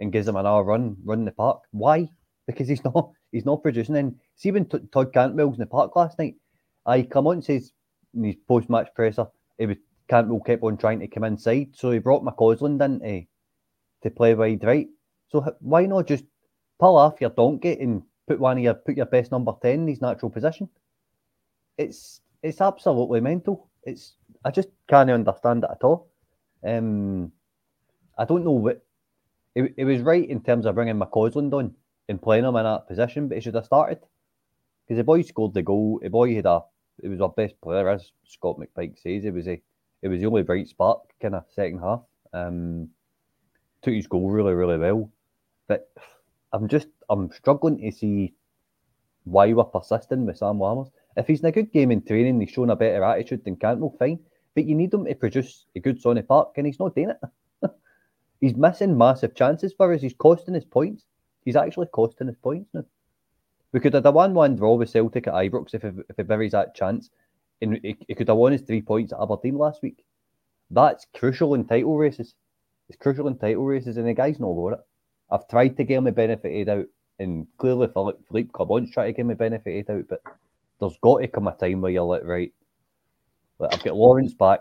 and gives him an hour run, run in the park. Why? Because he's not he's not producing. And see when T- Todd Cantwell's in the park last night, I come on and says in his post match presser, it was Cantwell kept on trying to come inside, so he brought McCausland in to, to play wide right. So why not just pull off your donkey and put one of your put your best number ten in his natural position? It's it's absolutely mental. It's I just can't understand it at all. Um, I don't know what it, it was right in terms of bringing McCausland on and playing him in that position, but he should have started because the boy scored the goal. The boy had a it was our best player, as Scott McPike says. It was a it was the only bright spark kind of second half. Um, took his goal really really well, but I'm just I'm struggling to see why we're persisting with Sam Lammers. If he's in a good game in training, he's shown a better attitude than Cantwell, fine. But you need him to produce a good Sonny Park, and he's not doing it. he's missing massive chances for us. He's costing his points. He's actually costing his points now. We could have 1 1 draw with Celtic at Ibrox if, if he buries that chance. And he, he could have won his three points at Aberdeen last week. That's crucial in title races. It's crucial in title races, and the guy's not got it. I've tried to get him benefited out, and clearly Philippe, Cobbont's trying to get me benefited out, but there's got to come a time where you're like, right, I've got Lawrence back.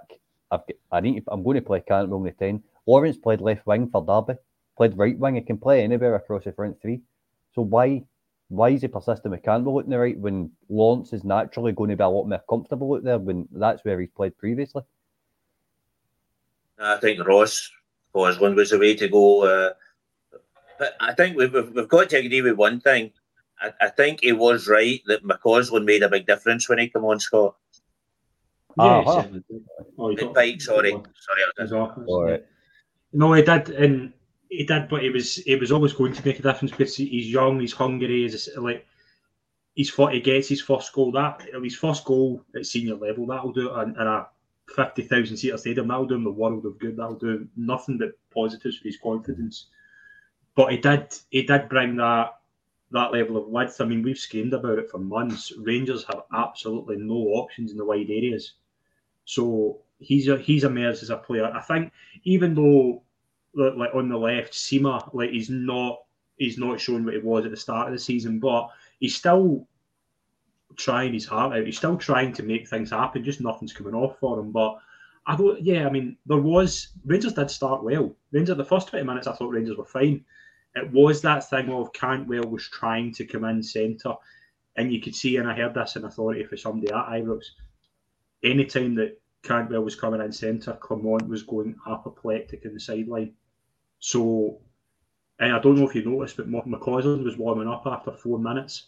I've got, I need I'm going to play Cantwell in the 10. Lawrence played left wing for Derby, played right wing. He can play anywhere across the front three. So why why is he persisting with Cantwell out the right when Lawrence is naturally going to be a lot more comfortable out there when that's where he's played previously? I think Ross Osborne was the way to go. Uh, but I think we've, we've got to agree with one thing. I, I think he was right that McCausland made a big difference when he came on, Scott. Yeah, uh-huh. oh, Pike, sorry, sorry. All right. No, he did, and he did, but he was he was always going to make a difference because he's young, he's hungry, he's like he's fought, he gets his first goal. That his first goal at senior level, that'll do it in, in a fifty thousand seater stadium. That'll do him the world of good. That'll do nothing but positives for his confidence. But he did he did bring that that level of width. I mean, we've screamed about it for months. Rangers have absolutely no options in the wide areas. So he's a, he's emerged as a player. I think even though like on the left, Sima like he's not he's not showing what he was at the start of the season, but he's still trying his heart out. He's still trying to make things happen. Just nothing's coming off for him. But I thought, yeah, I mean, there was Rangers did start well. Rangers the first twenty minutes, I thought Rangers were fine. It was that thing of Cantwell was trying to come in centre, and you could see, and I heard this in authority for somebody at Ibrox anytime that Cantwell was coming in centre, Clement was going apoplectic in the sideline. So, and I don't know if you noticed, but McCausland was warming up after four minutes.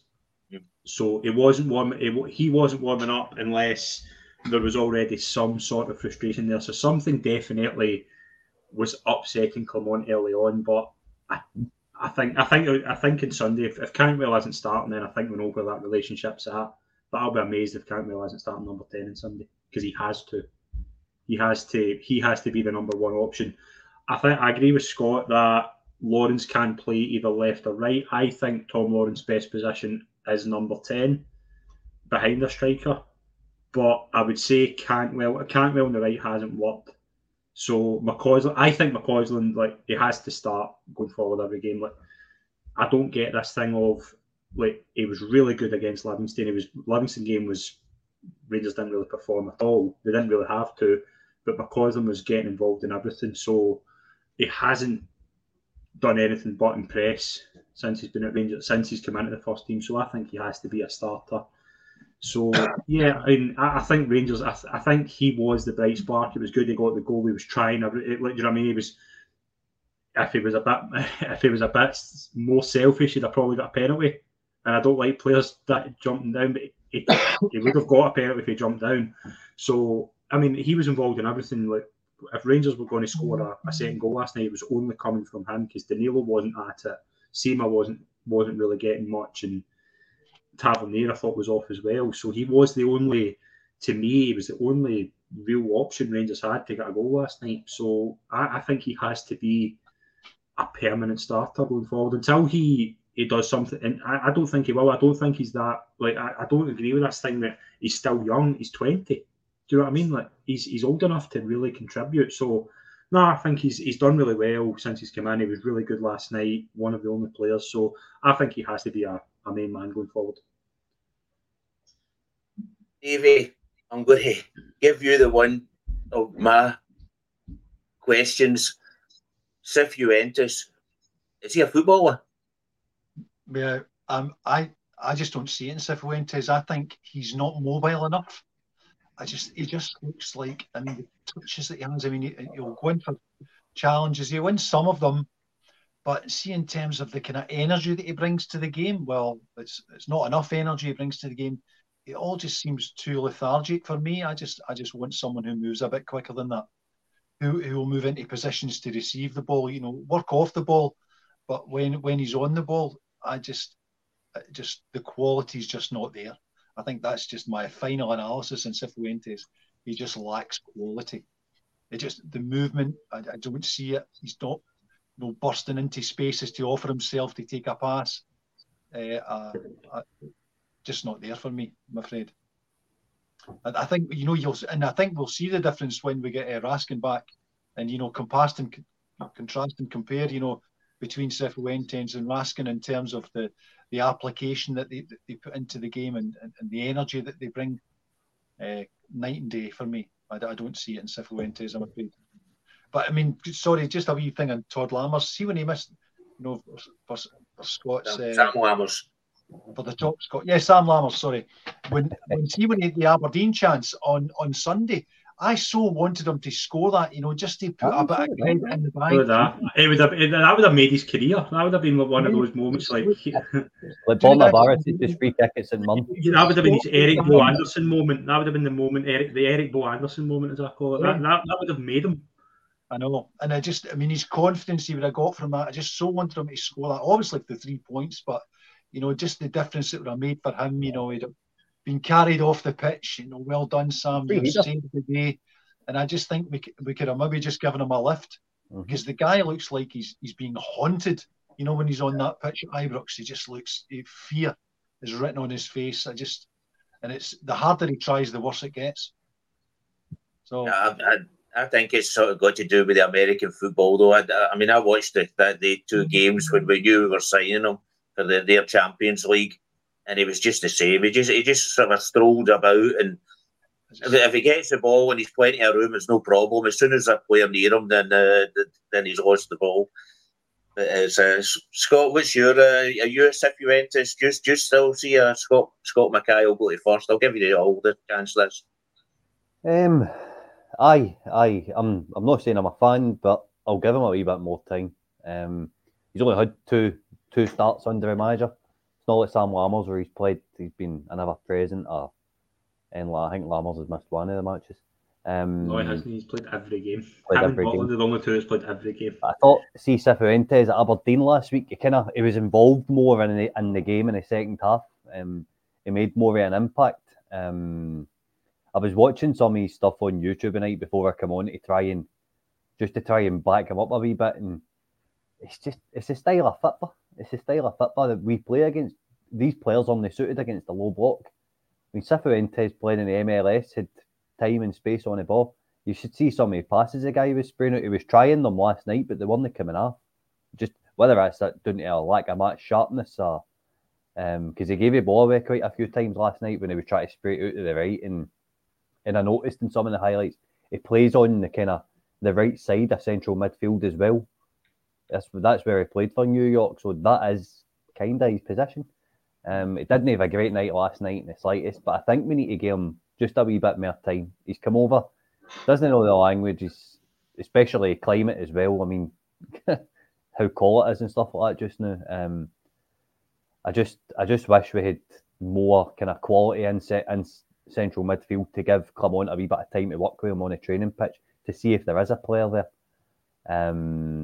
So it wasn't warm. It, he wasn't warming up unless there was already some sort of frustration there. So something definitely was upsetting Clement early on. But I, I think I think I think in Sunday, if, if Cantwell isn't starting, then I think we know where that relationship's at. But I'll be amazed if Cantwell isn't starting number ten on Sunday because he has to. He has to. He has to be the number one option. I think I agree with Scott that Lawrence can play either left or right. I think Tom Lawrence's best position is number ten, behind the striker. But I would say Cantwell. Cantwell on the right hasn't worked. So McCausland, I think McCausland, like he has to start going forward every game. Like I don't get this thing of like he was really good against Livingston. He was Livingston game was Rangers didn't really perform at all. They didn't really have to, but McCausland was getting involved in everything. So he hasn't done anything but impress since he's been at Rangers, since he's come into the first team. So I think he has to be a starter. So yeah, I, mean, I, think Rangers. I, th- I, think he was the bright spark. It was good. He got the goal. He was trying. It, it, you know what I mean? He was. If he was a bit, if he was a bit more selfish, he'd have probably got a penalty. And I don't like players that jumping down, but he, he would have got a penalty if he jumped down. So I mean, he was involved in everything. Like if Rangers were going to score a, a second goal last night, it was only coming from him because Danilo wasn't at it. Sima wasn't wasn't really getting much, and Tavernier I thought was off as well. So he was the only, to me, he was the only real option Rangers had to get a goal last night. So I, I think he has to be a permanent starter going forward until he he does something. And I, I don't think he will. I don't think he's that. Like I, I don't agree with this thing that he's still young. He's twenty. Do you know what I mean? Like he's he's old enough to really contribute. So no, I think he's he's done really well since he's come in. He was really good last night. One of the only players. So I think he has to be a, a main man going forward. Davey, I'm going to give you the one of my questions. Cifuentes, is he a footballer? Yeah, um, I I just don't see it in Cifuentes. I think he's not mobile enough. I just he just looks like I mean the touches that he has. I mean he, he'll go in for challenges. He wins some of them, but see in terms of the kind of energy that he brings to the game, well, it's it's not enough energy he brings to the game. It all just seems too lethargic for me. I just I just want someone who moves a bit quicker than that who, who will move into positions to receive the ball, you know, work off the ball. But when when he's on the ball, I just just the quality is just not there. I think that's just my final analysis in Cifuentes. He just lacks quality. It just the movement. I, I don't see it. He's not you know, bursting into spaces to offer himself to take a pass. Uh, uh, uh, just not there for me. I'm afraid. I think you know you'll, and I think we'll see the difference when we get uh, Raskin back, and you know, contrast and contrast and compare, you know, between Cifuentes and Raskin in terms of the the application that they, that they put into the game and, and, and, the energy that they bring. Uh, night and day for me. I, I don't see it in Cifuentes, I'm afraid. But I mean, sorry, just a wee thing on Todd Lammers. See when he missed, you know, for, for Scott's. Uh, Sam Lammers for the top Scott. Yeah, Sam Lammers, sorry. When when see when he had the Aberdeen chance on on Sunday, I so wanted him to score that, you know, just to put a oh, bit of credit in the bank. That. It would have that would have made his career. That would have been one of those moments like like Borna Barrett just free tickets in months. That would have been his Erik Bo Andersen moment. That would have been the moment Eric the Erik Bo Andersen moment as I call it. That, that, that would have made him. I know. And I just I mean his confidence he would have got from that. I just so wanted him to score that. Obviously the three points, but you know, just the difference that would have made for him, you know, he'd been carried off the pitch, you know, well done, Sam, you saved the day. And I just think we could, we could have maybe just given him a lift mm-hmm. because the guy looks like he's he's being haunted. You know, when he's on that pitch at Ibrox, he just looks fear is written on his face. I just and it's the harder he tries, the worse it gets. So I, I, I think it's sort of got to do with the American football, though. I, I mean, I watched the, the, the two mm-hmm. games when we knew we were signing them for the, their Champions League, and he was just the same. He just he just sort of strolled about, and if, if he gets the ball and he's plenty of room, it's no problem. As soon as a player near him, then uh, then he's lost the ball. But uh, Scott, what's your uh, are you a Cifuentes? Just just still see uh, Scott Scott Mackay will go to first. I'll give you the the chance this. Um, aye, aye. I'm I'm not saying I'm a fan, but I'll give him a wee bit more time. Um, he's only had two two starts under a manager. It's not like Sam Lammers where he's played, he's been another present, or, and I think Lammers has missed one of the matches. Um, no, he hasn't. He's played every game. Played every game. the only two that's played every game. I thought, see, Cifuentes at Aberdeen last week, he kind of he was involved more in the in the game in the second half. Um, he made more of an impact. Um, I was watching some of his stuff on YouTube the night before I come on to try and just to try and back him up a wee bit, and it's just it's a style of football. It's the style of football that we play against. These players only suited against the low block. When Cifuentes playing in the MLS had time and space on the ball. You should see some of the passes the guy was spraying out. He was trying them last night, but they weren't coming off. Just whether that's doing to a lack of match sharpness or because um, he gave the ball away quite a few times last night when he was trying to spray it out to the right. And and I noticed in some of the highlights, he plays on the kind of the right side of central midfield as well. That's that's where he played for New York, so that is kind of his position. Um, he didn't have a great night last night in the slightest, but I think we need to give him just a wee bit more time. He's come over, doesn't know the language, he's, especially climate as well. I mean, how cold it is and stuff like that just now. Um, I just I just wish we had more kind of quality in, set, in central midfield to give Clement a wee bit of time to work with him on a training pitch to see if there is a player there. Um,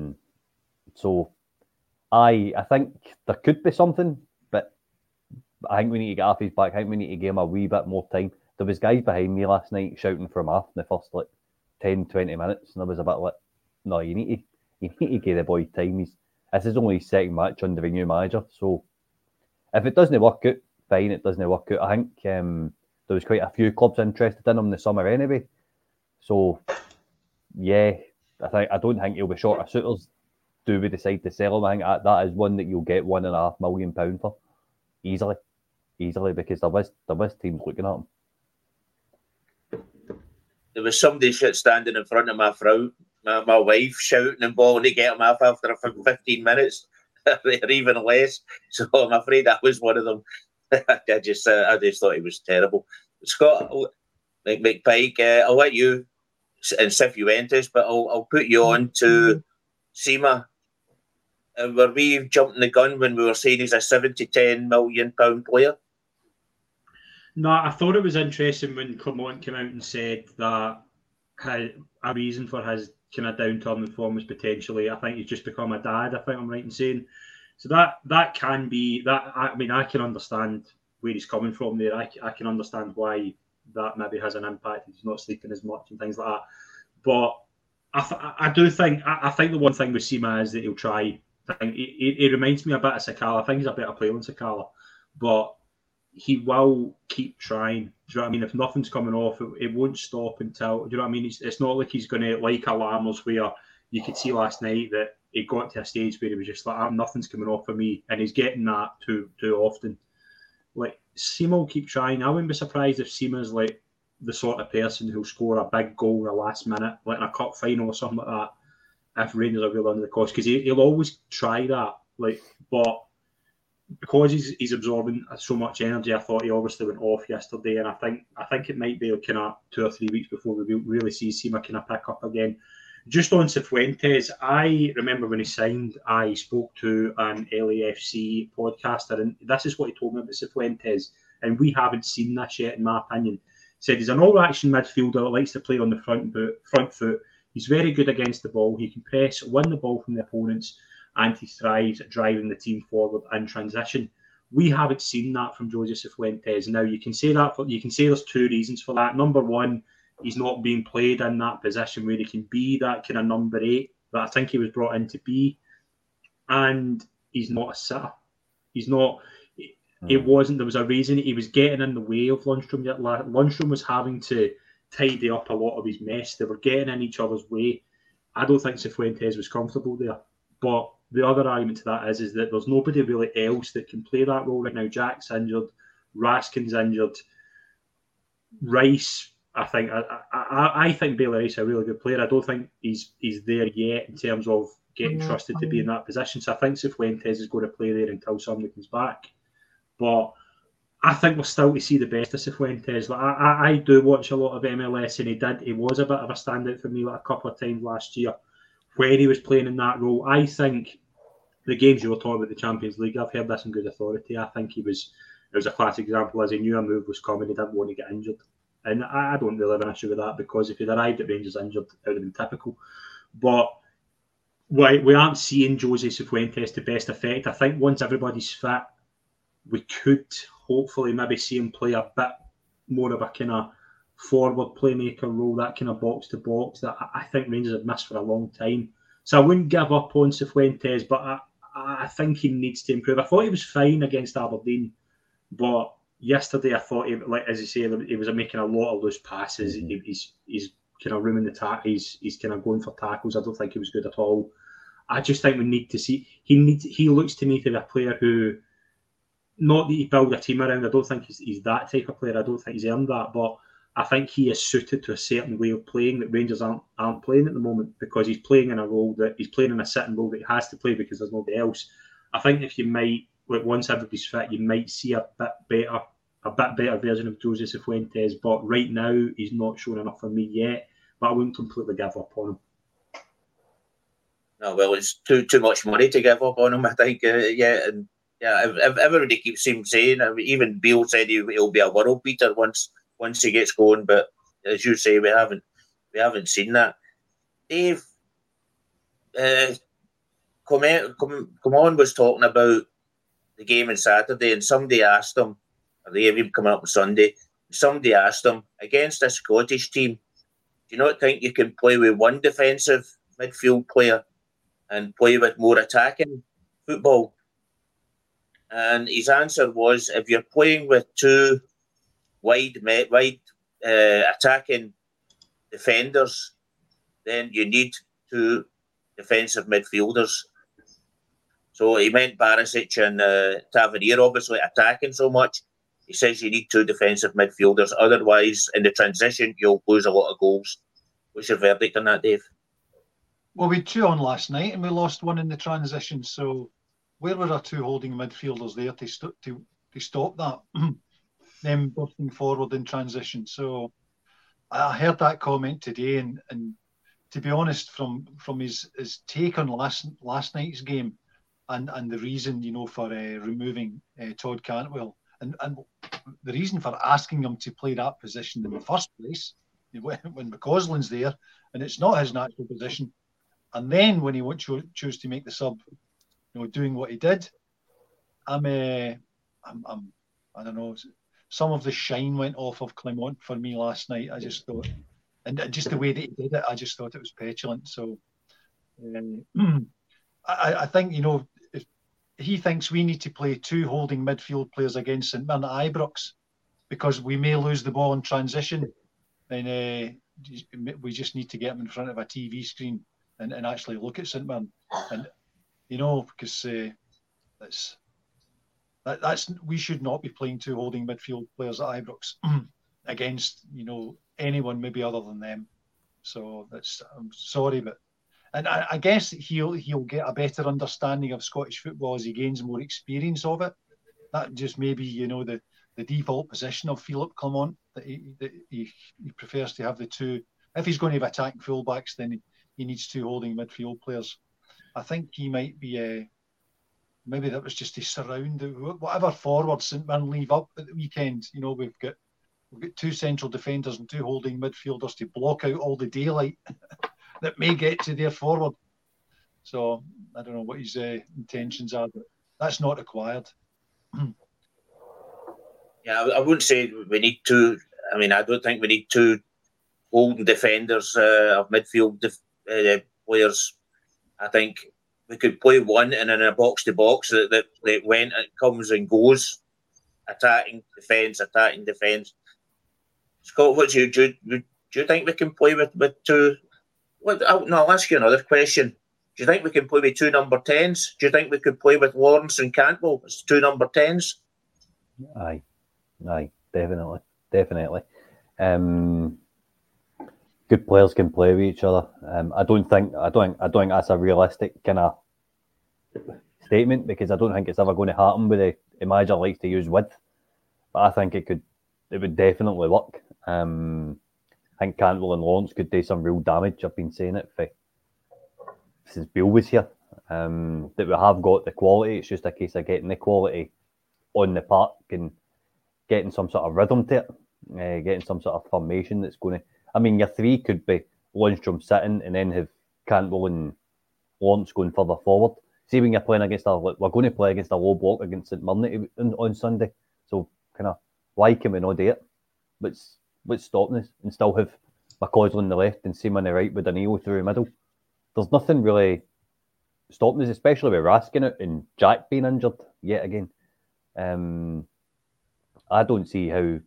so I I think there could be something, but I think we need to get off his back. I think we need to give him a wee bit more time. There was guys behind me last night shouting for off in the first like 10, 20 minutes, and I was a bit like, no, you need to you need to give the boy time. He's this is only his second match under the new manager, so if it doesn't work out, fine. It doesn't work out. I think um, there was quite a few clubs interested in him in the summer anyway. So yeah, I think I don't think he'll be short of suitors. Do we decide to sell him? I think that, that is one that you'll get one and a half million pound for easily, easily because there was there was teams looking at him. There was somebody standing in front of my throat, my, my wife, shouting and bawling to get him off after 15 minutes, or even less. So I'm afraid that was one of them. I just uh, I just thought he was terrible. Scott McPike, uh, I'll let you and Cifuentes, but I'll, I'll put you on to Sima. Uh, were we jumping the gun when we were saying he's a 70 10 million pound player? No, I thought it was interesting when Clement came out and said that a reason for his kind of downturn in form was potentially, I think he's just become a dad. I think I'm right in saying. So that that can be that. I mean, I can understand where he's coming from there. I, I can understand why that maybe has an impact. He's not sleeping as much and things like that. But I, th- I do think I, I, think the one thing with Sima is that he'll try. He, he, reminds me a bit of Sakala. I think he's a better player than Sakala, but he will keep trying. Do you know what I mean? If nothing's coming off, it, it won't stop until. Do you know what I mean? It's, it's not like he's going to like a where you could see last night that he got to a stage where he was just like, oh, "Nothing's coming off for me," and he's getting that too too often. Like Sima will keep trying. I wouldn't be surprised if Sima's like the sort of person who'll score a big goal in the last minute, like in a cup final or something like that. If Rangers are really under the cost, because he, will always try that. Like, but because he's, he's absorbing so much energy, I thought he obviously went off yesterday, and I think I think it might be kind of two or three weeks before we really see Sima kind of pick up again. Just on Cifuentes, I remember when he signed, I spoke to an LAFC podcaster, and this is what he told me about Cifuentes, and we haven't seen this yet, in my opinion. He said he's an all-action midfielder that likes to play on the front boot, front foot. He's very good against the ball. He can press, win the ball from the opponents, and he thrives at driving the team forward and transition. We haven't seen that from Jose Cifuentes. Now you can say that for, you can say there's two reasons for that. Number one, he's not being played in that position where he can be that kind of number eight that I think he was brought in to be. And he's not a sitter. He's not. It hmm. wasn't. There was a reason he was getting in the way of Lundstram. Yet Lundstram was having to tidy up a lot of his mess. They were getting in each other's way. I don't think Cifuentes was comfortable there. But the other argument to that is, is that there's nobody really else that can play that role right now. Jack's injured, Raskin's injured, Rice I think I, I, I think Bailey Rice is a really good player. I don't think he's he's there yet in terms of getting mm-hmm. trusted to be in that position. So I think Cifuentes is going to play there until somebody comes back. But I think we're still to see the best of Cifuentes. Like I, I, I do watch a lot of MLS, and he did. He was a bit of a standout for me like a couple of times last year when he was playing in that role. I think the games you were talking about the Champions League, I've heard this in good authority. I think he was. It was a classic example as he knew a move was coming. He didn't want to get injured. And I, don't really have an issue with that because if he'd arrived at Rangers injured, it would have been typical. But we, we aren't seeing Jose Cifuentes to best effect. I think once everybody's fit, we could hopefully maybe see him play a bit more of a kind of forward playmaker role, that kind of box to box that I think Rangers have missed for a long time. So I wouldn't give up on Cifuentes, but I, I think he needs to improve. I thought he was fine against Aberdeen, but yesterday I thought, he, like as you say, he was making a lot of loose passes. Mm-hmm. He, he's he's kind of rooming the tack. He's he's kind of going for tackles. I don't think he was good at all. I just think we need to see. He needs. He looks to me to be a player who, not that he build a team around. I don't think he's, he's that type of player. I don't think he's earned that, but. I think he is suited to a certain way of playing that Rangers aren't aren't playing at the moment because he's playing in a role that he's playing in a certain role that he has to play because there's nobody else. I think if you might once everybody's fit, you might see a bit better a bit better version of Jose Cifuentes, but right now he's not shown enough for me yet. But I wouldn't completely give up on him. No, well, it's too too much money to give up on him. I think, uh, yeah, and yeah, everybody keeps him saying. I mean, even Beale said he, will be a world beater once once he gets going. But as you say, we haven't we haven't seen that. Dave, uh, comment, come, come on was talking about the game on Saturday, and somebody asked him, or they even coming up on Sunday, somebody asked him, against a Scottish team, do you not think you can play with one defensive midfield player and play with more attacking football? And his answer was, if you're playing with two wide, wide uh, attacking defenders, then you need two defensive midfielders. So he meant Barisic and uh, Tavernier, obviously attacking so much. He says you need two defensive midfielders. Otherwise, in the transition, you'll lose a lot of goals. What's your verdict on that, Dave? Well, we had two on last night and we lost one in the transition. So where were our two holding midfielders there to, st- to, to stop that? them bursting forward in transition. So I heard that comment today, and, and to be honest, from from his, his take on last last night's game, and, and the reason you know for uh, removing uh, Todd Cantwell, and, and the reason for asking him to play that position in the first place, when, McCausland's there, and it's not his natural position, and then when he won't choose to make the sub, you know, doing what he did, I'm, uh, I'm, I'm I don't know, some of the shine went off of Clement for me last night. I just thought, and just the way that he did it, I just thought it was petulant. So um, I, I, think you know he thinks we need to play two holding midfield players against St Mirren at Ibrox because we may lose the ball in transition, then uh, we just need to get him in front of a TV screen and, and actually look at St Mirren, and you know because uh, that's that, that's we should not be playing two holding midfield players at Ibrox against you know anyone maybe other than them. So that's I'm sorry, but and I, I, guess he'll he'll get a better understanding of Scottish football as he gains more experience of it. That just maybe you know the the default position of Philip Clement that he that he, he prefers to have the two. If he's going to have attacking fullbacks, then he, he needs two holding midfield players. I think he might be a maybe that was just to surround whatever forward St Mirren leave up at the weekend. You know, we've got we've got two central defenders and two holding midfielders to block out all the daylight that may get to their forward. So I don't know what his uh, intentions are, but that's not required. yeah, I wouldn't say we need two. I mean, I don't think we need two holding defenders uh, of midfield def- uh, players. I think we could play one and in a box to box that, that, that went it comes and goes, attacking defence, attacking defence. Scott, what do you do? Do you think we can play with with two? What? I'll, no, I'll ask you another question. Do you think we can play with two number tens? Do you think we could play with Lawrence and Cantwell as two number tens? Aye, aye, definitely, definitely. Um, good players can play with each other. Um, I don't think I don't I don't think that's a realistic kind of statement because I don't think it's ever going to happen with the, manager likes to use width. But I think it could it would definitely work. Um, I think Cantwell and Lawrence could do some real damage. I've been saying it for since Bill was here. Um, that we have got the quality. It's just a case of getting the quality on the park and getting some sort of rhythm to it, uh, getting some sort of formation that's going to I mean, your three could be Lundstram sitting and then have Cantwell and Lawrence going further forward. See, when you're playing against a, we're going to play against a low block against St Mirren on Sunday. So, kind of, why can we not do it? What's, what's stopping us? And still have McCausland on the left and Sima on the right with Danilo through the middle. There's nothing really stopping us, especially with Raskin out and Jack being injured yet again. Um, I don't see how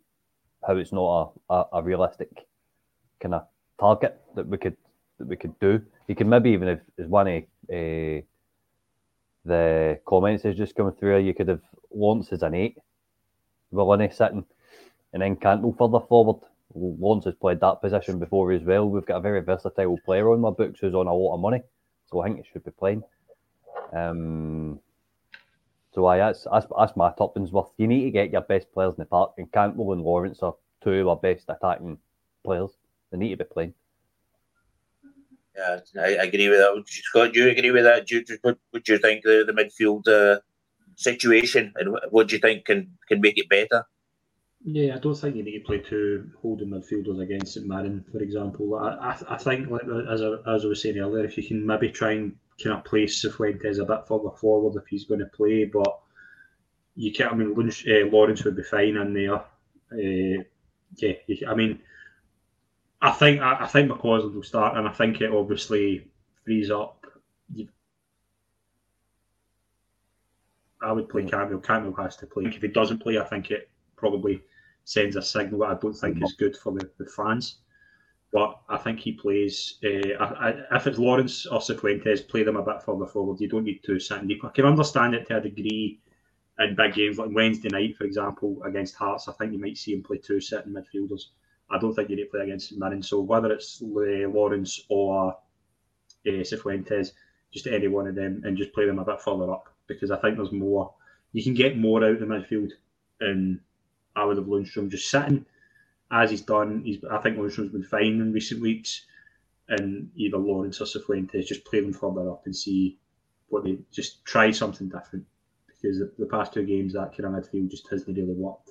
how it's not a, a, a realistic kind of target that we could that we could do. You could maybe even if as one of uh, the comments is just coming through, you could have Lawrence as an eight, Willini sitting, and then Cantwell further forward. Lawrence has played that position before as well. We've got a very versatile player on my books who's on a lot of money, so I think he should be playing. Um, so I that's, that's that's my top worth. You need to get your best players in the park, and Cantwell and Lawrence are two of our best attacking players. They need to be playing. Yeah, I, I agree with that. Scott, do you agree with that? Do you, what, what do you think the, the midfield uh, situation and what do you think can, can make it better? Yeah, I don't think you need to play two holding midfielders against St Mirren, for example. I, I, I think, like as I, as I was saying earlier, if you can maybe try and kind of place Cifuentes a bit further forward if he's going to play, but you can't. I mean, uh, Lawrence would be fine in there. Uh, yeah, you, I mean, I think I, I think McCausland will start, and I think it obviously frees up. I would play Cantwell. Cantwell has to play. If he doesn't play, I think it probably sends a signal that I don't think is good for the, the fans. But I think he plays. Uh, I, I, if it's Lawrence or Cifuentes, play them a bit further forward. You don't need to sit deep. I can understand it to a degree in big games like Wednesday night, for example, against Hearts. I think you might see him play two sitting midfielders. I don't think you need to play against Mirren. So whether it's Lawrence or uh, Cifuentes, just any one of them, and just play them a bit further up because I think there's more. You can get more out of the midfield, and I would have Lundstram just sitting as he's done. He's I think Lundstram's been fine in recent weeks, and either Lawrence or Cifuentes just play them further up and see what they just try something different because the, the past two games that kind of midfield just hasn't really worked.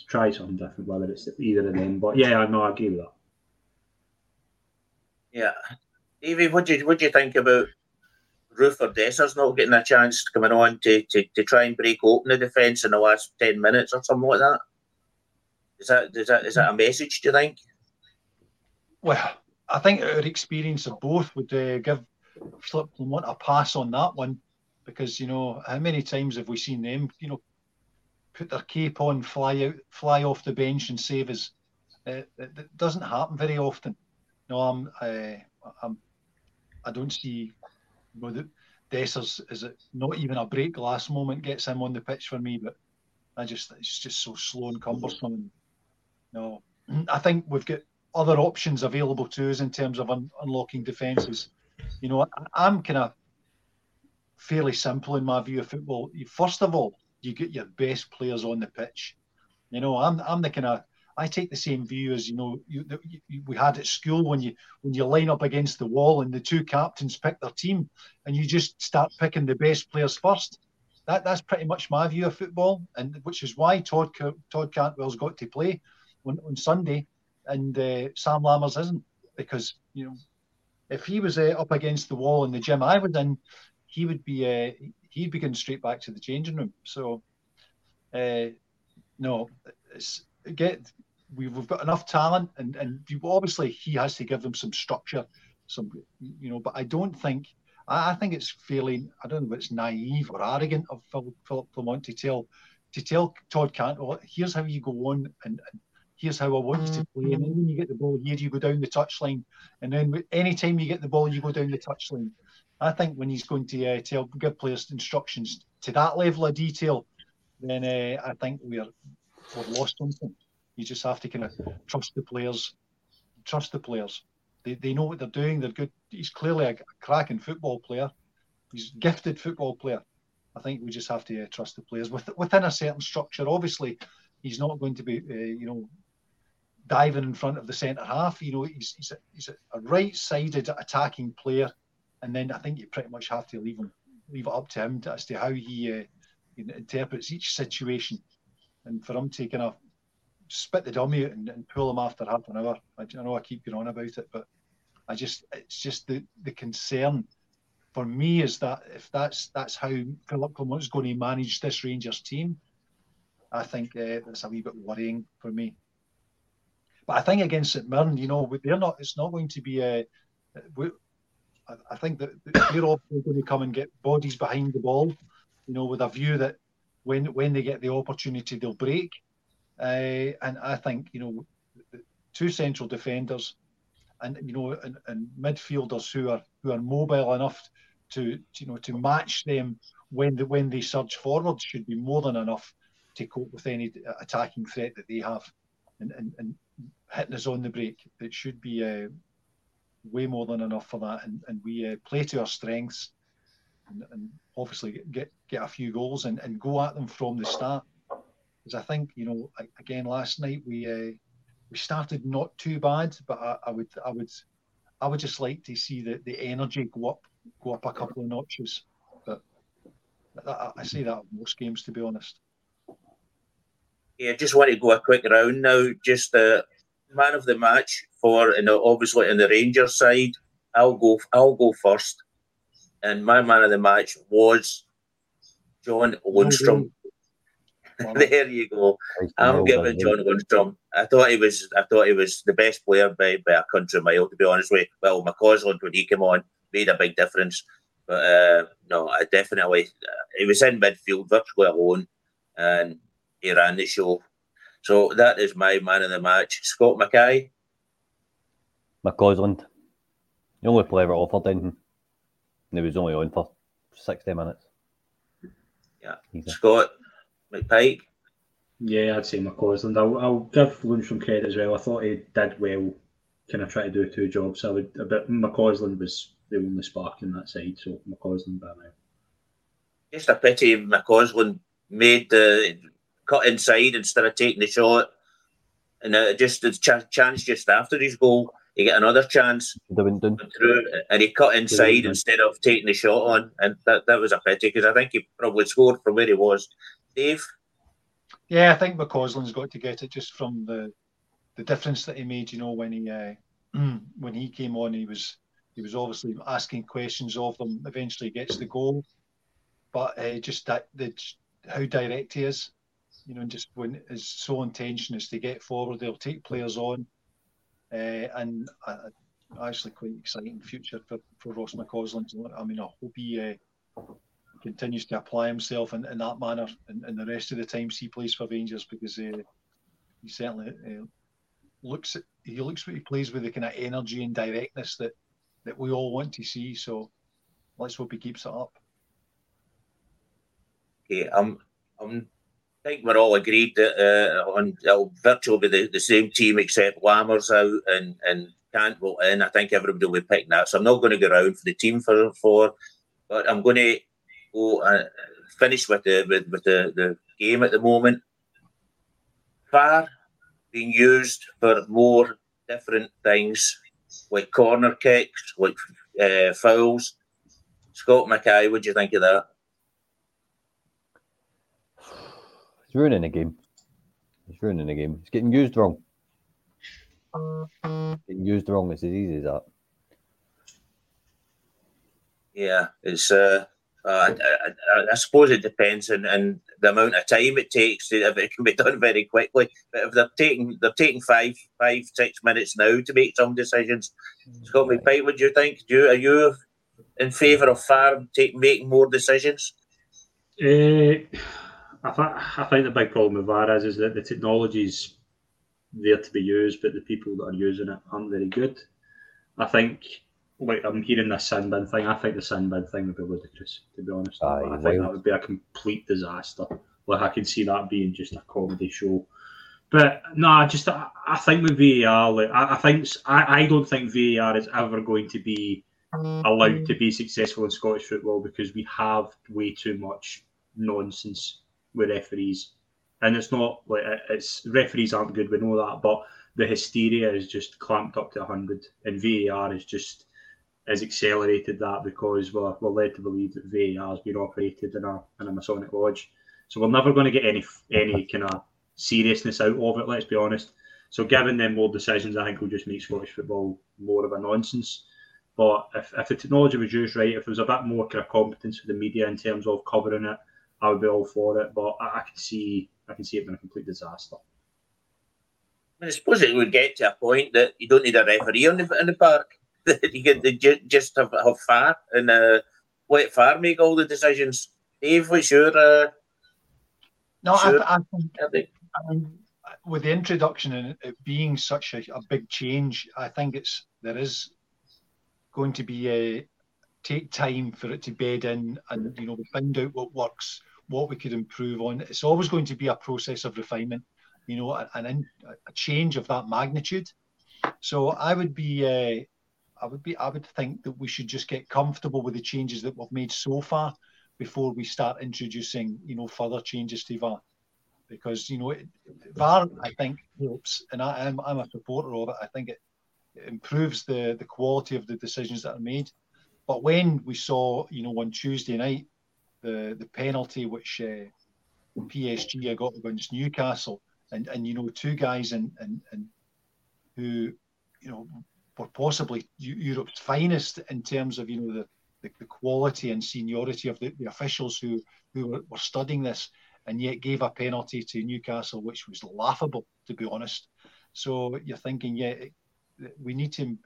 So try something different, whether it's either of them. But yeah, I know I agree with that. Yeah, Evie, what do you what do you think about Roofe or Dessers not getting a chance coming on to, to, to try and break open the defence in the last ten minutes or something like that? Is that is that is that a message? Do you think? Well, I think our experience of both would uh, give Philip Clement a pass on that one because you know how many times have we seen them you know put their cape on, fly out, fly off the bench and save us. Uh, it, it, doesn't happen very often. No, I'm, uh, I'm, I don't see. Know, the Dessers is it not even a break glass moment gets him on the pitch for me, but I just it's just so slow and cumbersome. no, I think we've got other options available to us in terms of un- unlocking defences. You know, I, I'm kind of fairly simple in my view of football. First of all, you get your best players on the pitch. You know, I'm I'm the kind of I take the same view as you know you, you, we had at school when you when you line up against the wall and the two captains pick their team and you just start picking the best players first. That that's pretty much my view of football, and which is why Todd Todd Cantwell's got to play on, on Sunday, and uh, Sam Lammers isn't because you know if he was uh, up against the wall in the gym I was in, he would be uh, he'd be going straight back to the changing room. So, uh, no, get we've, we've got enough talent, and and obviously he has to give them some structure, some you know. But I don't think I, I think it's fairly I don't know if it's naive or arrogant of Phil, Philip Clement to tell to tell Todd Cantwell, here's how you go on and, and here's how I want you to play. And then when you get the ball here, you go down the touchline. And then any time you get the ball, you go down the touchline. I think when he's going to uh, tell give players instructions to that level of detail, then uh, I think we're we've lost something. You just have to kind of trust the players. Trust the players. They, they know what they're doing. They're good. He's clearly a cracking football player. He's gifted football player. I think we just have to uh, trust the players With, within a certain structure. Obviously, he's not going to be, uh, you know, diving in front of the centre half. You know, he's, he's, a, he's a right-sided attacking player and then I think you pretty much have to leave him, leave it up to him as to how he, uh, interprets each situation, and for him to kind of spit the dummy out and, and pull him after half an hour. I, I, know I keep going on about it, but I just it's just the the concern for me is that if that's that's how Philip Clement is going to manage this Rangers team, I think uh, that's a wee bit worrying for me. But I think against St Mirren, you know, they're not. It's not going to be a. I, think that they're all going to come and get bodies behind the ball, you know, with a view that when when they get the opportunity, they'll break. Uh, and I think you know, two central defenders, and you know, and, and midfielders who are who are mobile enough to you know to match them when the, when they surge forward should be more than enough to cope with any attacking threat that they have, and and, and hitting us on the break. It should be. Uh, way more than enough for that, and, and we uh, play to our strengths, and, and, obviously get get a few goals and, and go at them from the start. Because I think you know, again, last night we uh, we started not too bad, but I, I, would I would I would just like to see the, the energy go up go up a couple of notches. But I, I see that most games, to be honest. Yeah, just want to go a quick round now. Just uh, man of the match for, and obviously in the Rangers side, I'll go. I'll go first. and my man of the match was John Lundstram. there you go. I'm giving John Lundstram. I thought he was. I thought he was the best player by, by a country mile. To be honest with you, well, McCausland when he came on made a big difference. But uh, no, I definitely uh, he was in midfield virtually alone, and he ran the show. So that is my man of the match, Scott Mackay. McCausland. The only player offered anything. And he was only on for 60 minutes. Yeah. Easy. Scott McPike. Yeah, I'd say McCausland. I'll, I'll give Lundstram credit as well. I thought he did well, kind of try to do two jobs. I would, a bit, McCausland was the only spark in that side, so McCausland by now. Just a pity McCausland made the cut inside instead of taking the shot. And uh, just the ch- chance just after his goal, he get another chance through, and he cut inside instead of taking the shot on, and that, that was a pity because I think he probably scored from where he was. Dave. Yeah, I think McCausland's got to get it just from the the difference that he made. You know, when he uh, when he came on, he was he was obviously asking questions of them. Eventually, gets the goal, but uh, just that the how direct he is. You know, and just when his sole intention is to get forward, they'll take players on and uh, actually quite exciting future for, for Ross McCausland. I mean, I hope he uh, continues to apply himself in, in that manner and, and, the rest of the times he plays for Rangers because uh, he certainly uh, looks at, he looks what he plays with the kind of energy and directness that that we all want to see. So let's hope he keeps it up. Yeah, I'm I'm I think we're all agreed that uh, on it'll virtually be the, the same team except Lammers out and and Cantwell in. I think everybody will be picking that. So I'm not going to go around for the team for for, but I'm going to go uh, finish with the with, with the, the game at the moment. VAR being used for more different things, like corner kicks, like uh, fouls. Scott Mackay, what do you think of that? It's ruining the game. It's ruining the game. It's getting used wrong. Getting used wrong. It's as easy as that. Yeah, it's. Uh, uh, I, I, I, suppose it depends on, on, the amount of time it takes. To, if it can be done very quickly, but if they're taking they're taking five, five, six minutes now to make some decisions. Scott McPike, what do you think? Do you, are you in favour of Farm take, making more decisions? Uh, I, th- I think the big problem with VAR is, is that the technology's there to be used, but the people that are using it aren't very good. I think, like I'm hearing this sin bin thing. I think the sin bin thing would be ludicrous, to be honest. Aye, I think that would be a complete disaster. Like I can see that being just a comedy show. But no, I just I, I think with VAR, like I, I think I, I don't think VAR is ever going to be allowed to be successful in Scottish football because we have way too much nonsense with referees, and it's not like it's referees aren't good. We know that, but the hysteria is just clamped up to hundred, and VAR is just has accelerated that because we're, we're led to believe that VAR has been operated in a in a Masonic lodge. So we're never going to get any any kind of seriousness out of it. Let's be honest. So giving them more decisions, I think will just make Scottish football more of a nonsense. But if, if the technology was used right, if there was a bit more kind of competence for the media in terms of covering it, I would be all for it. But I, I can see I can see it being a complete disaster. I suppose it would get to a point that you don't need a referee in the, in the park. you can just have, have VAR and uh, let VAR make all the decisions. Dave, what's your? Uh, no, sure? I, I, think, I mean, with the introduction and it being such a, a, big change, I think it's there is going to be a take time for it to bed in and you know find out what works what we could improve on. It's always going to be a process of refinement, you know, an, a change of that magnitude. So I would be, uh, I would be, I would think that we should just get comfortable with the changes that we've made so far before we start introducing, you know, further changes to VAR. Because you know, VAR I think helps, and I, am I'm, I'm a supporter of it. I think it, it improves the the quality of the decisions that are made. But when we saw, you know, on Tuesday night, the the penalty which uh, PSG got against Newcastle, and and you know two guys and and and who you know were possibly Europe's finest in terms of you know the the, the quality and seniority of the, the officials who who were, were studying this, and yet gave a penalty to Newcastle, which was laughable, to be honest. So you're thinking, yeah, we need to.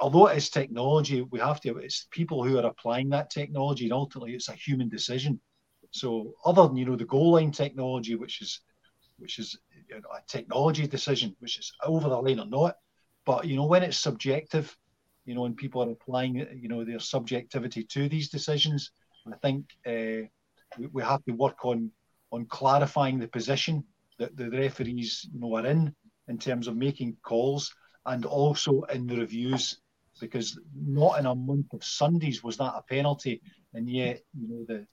Although it is technology, we have to. It's people who are applying that technology, and ultimately, it's a human decision. So, other than you know the goal line technology, which is which is you know, a technology decision, which is over the line or not, but you know when it's subjective, you know when people are applying you know their subjectivity to these decisions, I think uh, we, we have to work on on clarifying the position that the referees you know are in in terms of making calls and also in the reviews because not in a month of Sundays was that a penalty. And yet you know the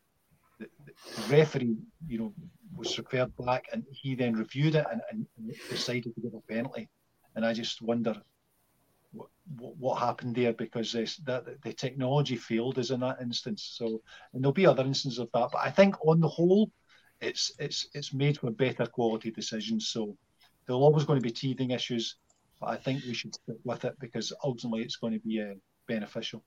the, the referee you know was referred back and he then reviewed it and, and, decided to give a penalty. And I just wonder what, what happened there because this, that the technology failed us in that instance. So and there'll be other instances of that but I think on the whole it's it's it's made for better quality decisions. So there'll always going to be teething issues, but I think we should stick with it because ultimately it's going to be uh, beneficial.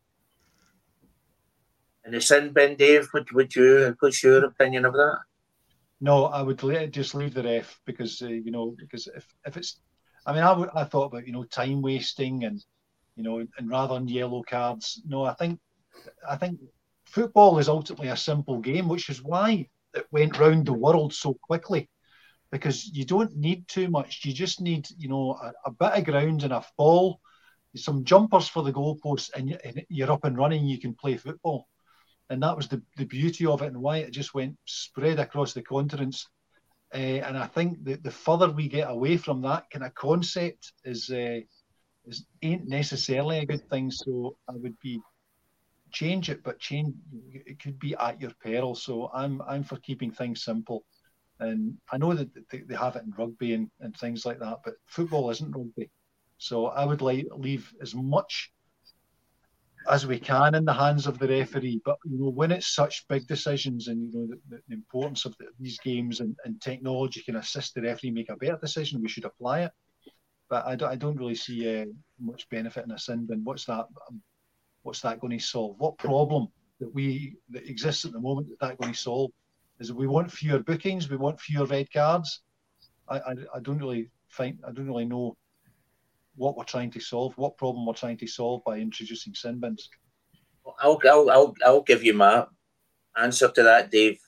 And the sin bin, Dave, would, would you, what's your opinion of that? No, I would just leave the ref because, uh, you know, because if, if it's, I mean, I, w- I thought about, you know, time wasting and, you know, and rather than yellow cards. No, I think, I think football is ultimately a simple game, which is why it went round the world so quickly because you don't need too much. You just need, you know, a, a bit of ground and a ball, some jumpers for the goalposts, and, and you're up and running. You can play football, and that was the, the beauty of it and why it just went spread across the continents. Uh, and I think that the further we get away from that kind of concept is uh, is ain't necessarily a good thing. So I would be change it, but change it could be at your peril. So I'm I'm for keeping things simple. And I know that they have it in rugby and, and things like that, but football isn't rugby. So I would like leave as much as we can in the hands of the referee. But you know, when it's such big decisions and you know the, the importance of the, these games and, and, technology can assist the referee make a better decision, we should apply it. But I don't, I don't really see uh, much benefit in a sin bin. What's that? I'm what's that going to solve? What problem that we that exists at the moment that that going to solve? Is we want fewer bookings, we want fewer red cards. I, I, I don't really find I don't really know what we're trying to solve, what problem we're trying to solve by introducing sin bins. I'll, I'll, I'll, I'll give you my answer to that, Dave.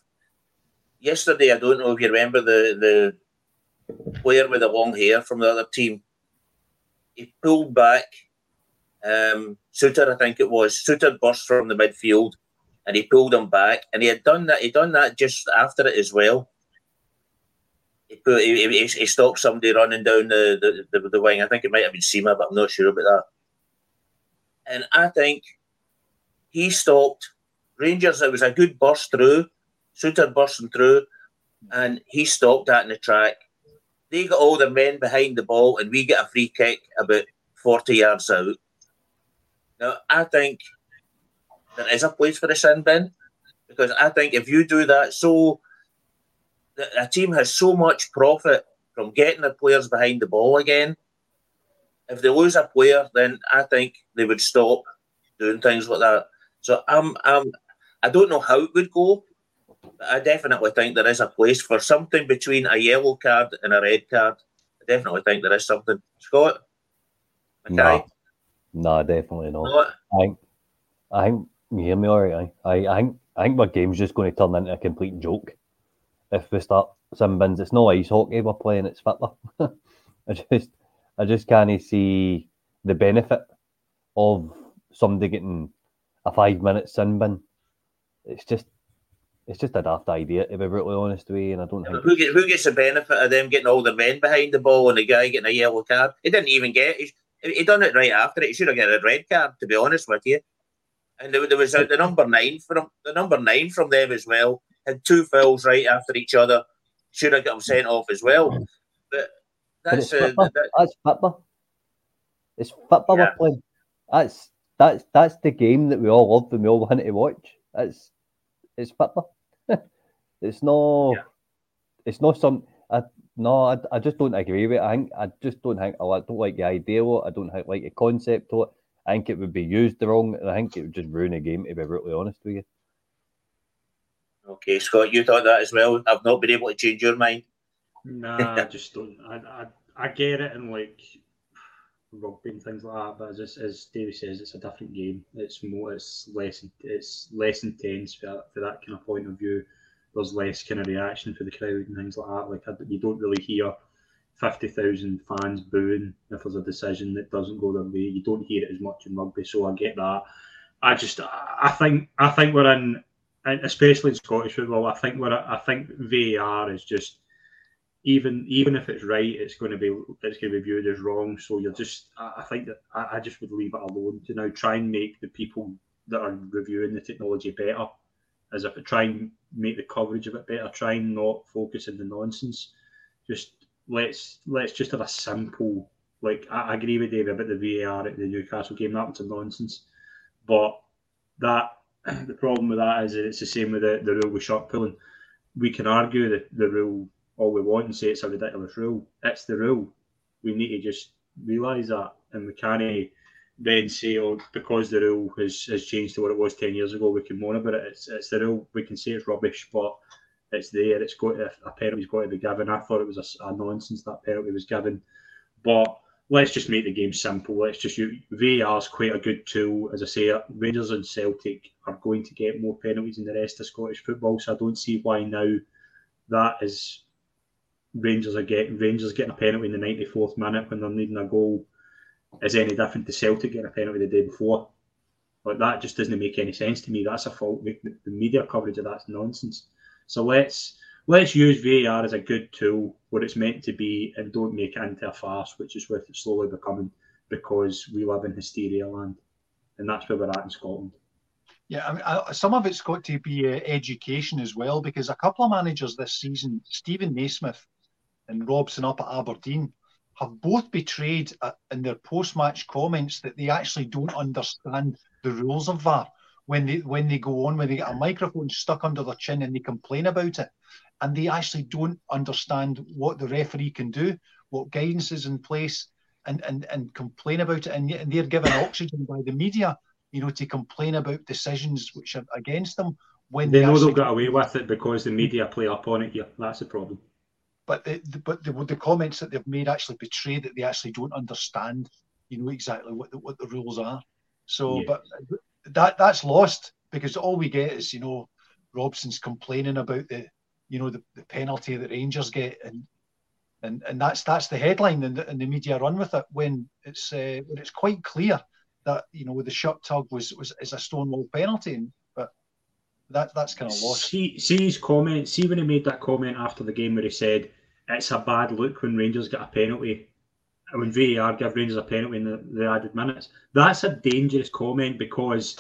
Yesterday, I don't know if you remember the, the player with the long hair from the other team. He pulled back um, Souttar, I think it was. Souttar burst from the midfield and he pulled him back. And he had done that. He done that just after it as well. He, put, he, he, he stopped somebody running down the, the, the, the, wing. I think it might have been Sima, but I'm not sure about that. And I think he stopped Rangers. It was a good burst through. Souttar bursting through, and he stopped that in the track. They got all the men behind the ball, and we get a free kick about 40 yards out. Now, I think there is a place for the sin bin because I think if you do that, so a team has so much profit from getting the players behind the ball again. If they lose a player, then I think they would stop doing things like that. So I'm, I'm, I don't know how it would go, but I definitely think there is a place for something between a yellow card and a red card. I definitely think there is something. Scott, okay. No. No, definitely not. What? I think, I think you hear me all right. I, I think, I think my game's just going to turn into a complete joke if we start sin bins. It's no ice hockey we're playing; it's football. I just, I just can't see the benefit of somebody getting a five minute sin bin. It's just, it's just a daft idea to be brutally honest with you, and I don't think who, get, who gets the benefit of them getting all the men behind the ball and the guy getting a yellow card. He didn't even get. He, he done it right after it. He should have got a red card, to be honest with you. And there, there was the number nine from the number nine from them as well. Had two fouls right after each other. Should have got him sent off as well. But that's but uh, that, that's football. It's football yeah. we're playing. That's that's that's the game that we all love and we all want to watch. It's it's football. it's no yeah. it's not some I, no, I, I just don't agree with it. I think I just don't think I don't like the idea of it. I don't like the concept of it. I think it would be used the wrong, and I think it would just ruin a game. To be brutally honest with you. Okay, Scott, you thought that as well. I've not been able to change your mind. Nah, I just don't. I, I, I get it, and like rugby and things like that. But as, as Davey says, it's a different game. It's more, it's less, it's less intense for, for that kind of point of view. There's less kind of reaction for the crowd and things like that. Like you don't really hear fifty thousand fans booing if there's a decision that doesn't go their way. You don't hear it as much in rugby, so I get that. I just, I think, I think we're in, especially in Scottish football. I think we're, I think VAR is just even even if it's right, it's going to be it's going to be viewed as wrong. So you're just I, think that I, just would leave it alone to now try and make the people that are reviewing the technology better, as if try and make the coverage of it better. Try and not focus on the nonsense. Just let's let's just have a simple like I, I agree with David about the VAR at the Newcastle game. That was a nonsense, but that the problem with that is that it's the same with the, the rule with shot pulling. We can argue that the rule all we want and say it's a ridiculous rule. It's the rule. We need to just realise that, and we can't then say, "Oh, because the rule has, has changed to what it was ten years ago, we can moan about it." It's it's the rule. We can say it's rubbish, but it's there. It's got to, a penalty's got to be given. I thought it was a, a nonsense that penalty was given, but let's just make the game simple. Let's just VAR is quite a good tool. As I say, Rangers and Celtic are going to get more penalties than the rest of Scottish football, so I don't see why now that is Rangers are getting Rangers getting a penalty in the 94th minute when they're needing a goal is any different to Celtic getting a penalty the day before. Like that just doesn't make any sense to me. That's a fault. The media coverage of that's nonsense. So let's let's use VAR as a good tool what it's meant to be, and don't make it into a farce, which is what it's slowly becoming because we live in hysteria land, and that's where we're at in Scotland. Yeah, I mean, I, some of it's got to be uh, education as well, because a couple of managers this season, Steven Naismith and Robson up at Aberdeen have both betrayed uh, in their post-match comments that they actually don't understand the rules of VAR when they when they go on when they get a microphone stuck under their chin and they complain about it, and they actually don't understand what the referee can do, what guidance is in place, and and and complain about it, and, and they're given oxygen by the media, you know, to complain about decisions which are against them when they, they know they'll get away with it because the media play up on it here. That's the problem but the, the but the, the comments that they've made actually betray that they actually don't understand, you know, exactly what the, what the rules are. So, yeah. but that that's lost because all we get is you know Robson's complaining about the you know the, the penalty that Rangers get and and and that's that's the headline and the, and the media run with it when it's uh, when it's quite clear that you know the shot tug was was is a stonewall penalty and, but that that's kind of lost. See, see his comment. See when he made that comment after the game where he said it's a bad look when Rangers get a penalty. When VAR give Rangers a penalty in the, the added minutes, that's a dangerous comment because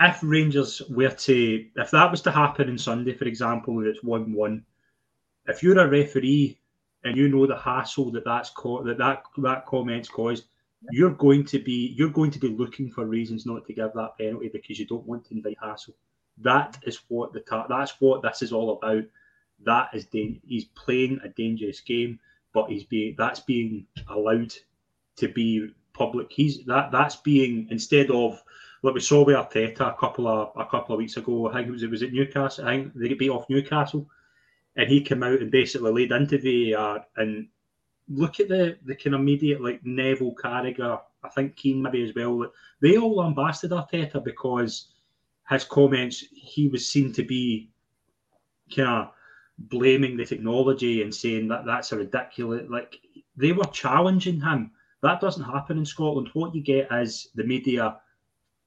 if Rangers were to, if that was to happen on Sunday, for example, it's one-one, if you're a referee and you know the hassle that that's co- that that that comment's caused, you're going to be you're going to be looking for reasons not to give that penalty because you don't want to invite hassle. That is what the ta- that's what this is all about. That is da- he's playing a dangerous game, he's being that's being allowed to be public. He's that that's being instead of what we saw with Arteta a couple of a couple of weeks ago. I think it was it was at Newcastle. I think they beat off Newcastle, and he came out and basically laid into VAR and look at the the kind of immediate like Neville Carragher. I think Keane maybe as well. They all lambasted Arteta because his comments he was seen to be kind of blaming the technology and saying that that's a ridiculous like they were challenging him. That doesn't happen in scotland. What you get is the media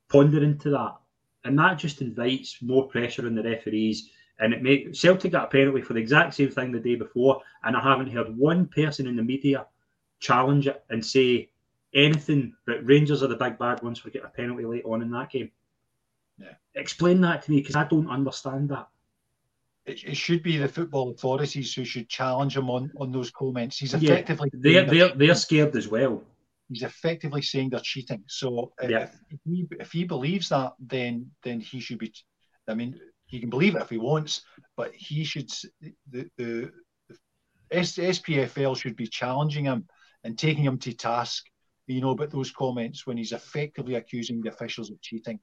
pondering to that and that just invites more pressure on the referees and it makes celtic got a penalty for the exact same thing the day before and i haven't heard one person in the media challenge it and say anything but rangers are the big bad ones for getting a penalty late on in that game. Yeah. explain that to me because i don't understand that it, it, should be the football authorities who should challenge him on, on those comments. He's effectively yeah, they're they're, they're scared as well. He's effectively saying they're cheating. So yeah. if, if, he, if he believes that, then then he should be. I mean, he can believe it if he wants, but he should. The the, the SPFL should be challenging him and taking him to task. you know, about those comments when he's effectively accusing the officials of cheating.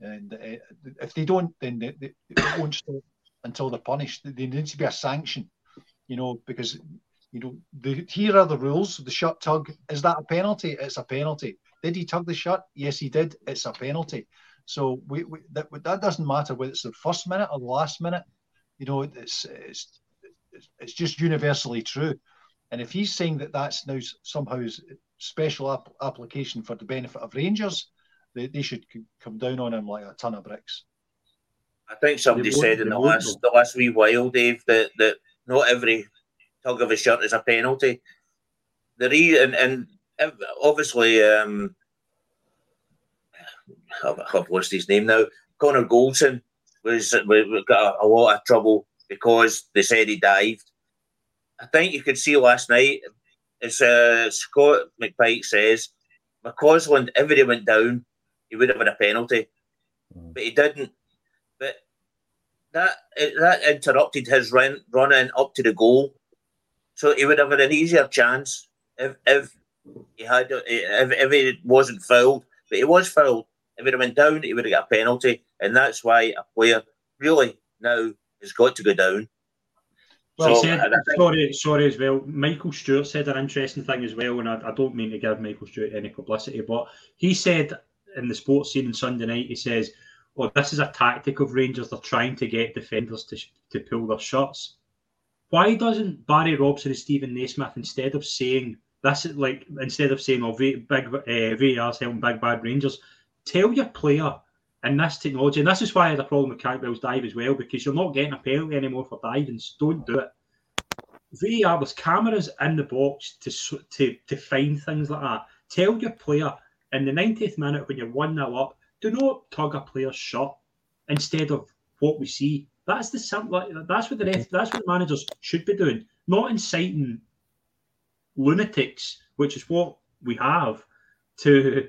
And uh, if they don't, then they, they, they won't stop until they're punished. There needs to be a sanction, you know, because you know the, here are the rules. The shut tug is that a penalty? It's a penalty. Did he tug the shut? Yes, he did. It's a penalty. So we, we that, that doesn't matter whether it's the first minute or the last minute. You know, it's it's it's just universally true. And if he's saying that that's now somehow special ap- application for the benefit of Rangers, they, they should come down on him like a ton of bricks. I think somebody said in the last the last wee while, Dave, that, that not every tug of a shirt is a penalty. The re- and, and obviously um, I've lost his name now. Connor Goldson was, was got a, a, lot of trouble because they said he dived. I think you could see last night, as uh, Scott McPike says, McCausland, if he went down, he would have had a penalty, mm. but he didn't. That that interrupted his run running up to the goal, so he would have had an easier chance if if he had uh, if, if he wasn't fouled. But he was fouled. If he went down, he would have got a penalty, and that's why a player really now has got to go down. Well, so, said, sorry, sorry as well. Michael Stewart said an interesting thing as well, and I, I, don't mean to give Michael Stewart any publicity, but he said in the sports scene on Sunday night, he says, "Oh, this is a tactic of Rangers. They're trying to get defenders to to pull their shots." Why doesn't Barry Robson and Steven Naismith instead of saying this, like instead of saying, "Oh, big uh, VAR's helping big bad Rangers," tell your player in this technology, and this is why I had a problem with Cantwell's dive as well, because you're not getting a penalty anymore for diving. Don't do it. VAR, there's cameras in the box to to to find things like that. Tell your player in the 90th minute when you're 1 0 up, do not tug a player's shot instead of what we see. That's the. That's what the rest, that's what the managers should be doing, not inciting lunatics, which is what we have, to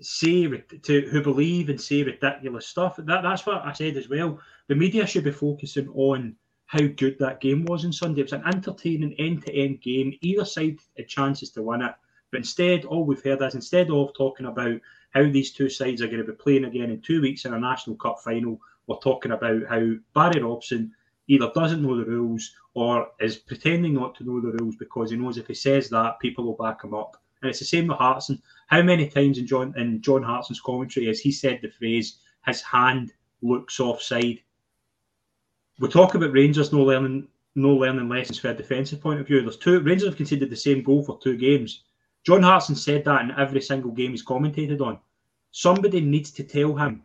say to who believe and say ridiculous stuff. That that's what I said as well. The media should be focusing on how good that game was on Sunday. It was an entertaining end-to-end game. Either side had chances to win it, but instead, all we've heard is instead of talking about how these two sides are going to be playing again in two weeks in a National Cup final, we're talking about how Barry Robson either doesn't know the rules or is pretending not to know the rules because he knows if he says that, people will back him up. And it's the same with Hartson. How many times in John in John Hartson's commentary has he said the phrase "his hand looks offside"? We talk about Rangers no learning no learning lessons from a defensive point of view. There's two Rangers have conceded the same goal for two games. John Hartson said that in every single game he's commentated on. Somebody needs to tell him,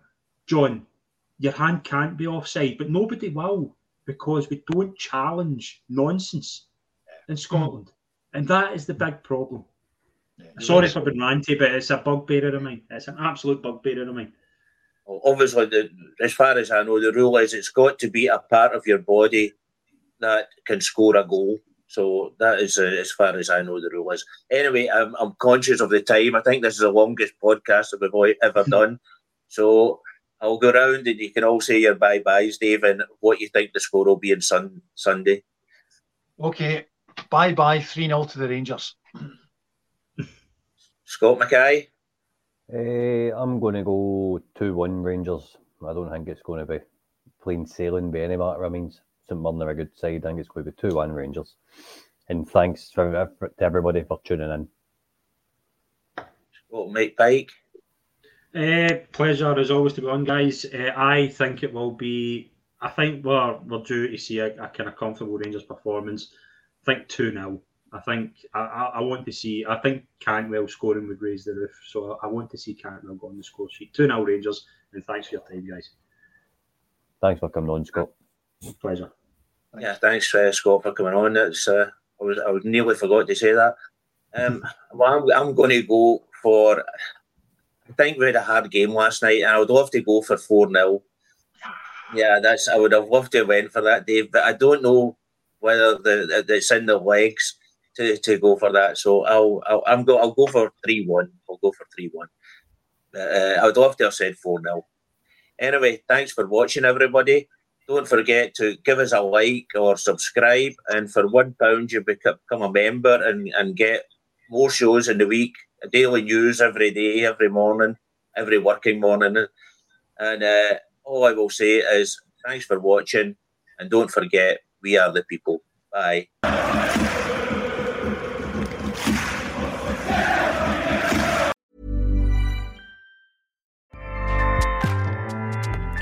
John, your hand can't be offside, but nobody will because we don't challenge nonsense in Scotland. And that is the big problem. Yeah, Sorry for being ranty, but it's a bugbearer of mine. It's an absolute bugbearer of mine. Well, obviously, the, as far as I know, the rule is it's got to be a part of your body that can score a goal. So that is uh, as far as I know the rule is. Anyway, I'm, I'm conscious of the time. I think this is the longest podcast that we've ever done. So I'll go around and you can all say your bye byes, Dave, and what you think the score will be on sun, Sunday. Okay, bye bye, 3 0 to the Rangers. Scott Mackay? Uh, I'm going to go 2 1 Rangers. I don't think it's going to be plain sailing by any matter. of mean, St Mirren are a good side. I think it's going to be 2 1 Rangers. And thanks for, for, to everybody for tuning in. Well, mate, Pike. Uh, pleasure as always to be on, guys. Uh, I think it will be. I think we're we're due to see a, a kind of comfortable Rangers performance. I think two 0 I think I, I, want to see. I think Cantwell scoring would raise the roof. So I want to see Cantwell go on the score sheet. Two 0 Rangers. And thanks for your time, guys. Thanks for coming on, Scott. Pleasure. Yeah, thanks, uh, Scott, for coming on. It's uh, I was I was nearly forgot to say that. Um, well, I'm, I'm going to go for. I think we had a hard game last night, and I would love to go for four 0 Yeah, that's. I would have loved to have went for that, Dave, but I don't know whether the, the it's in the legs to, to go for that. So I'll, I'll I'm go I'll go for three one. I'll go for three one. Uh, I would love to have said four 0 Anyway, thanks for watching, everybody. Don't forget to give us a like or subscribe. And for one pound, you become a member and, and get more shows in the week daily news every day, every morning, every working morning. And uh, all I will say is thanks for watching, and don't forget, we are the people. Bye.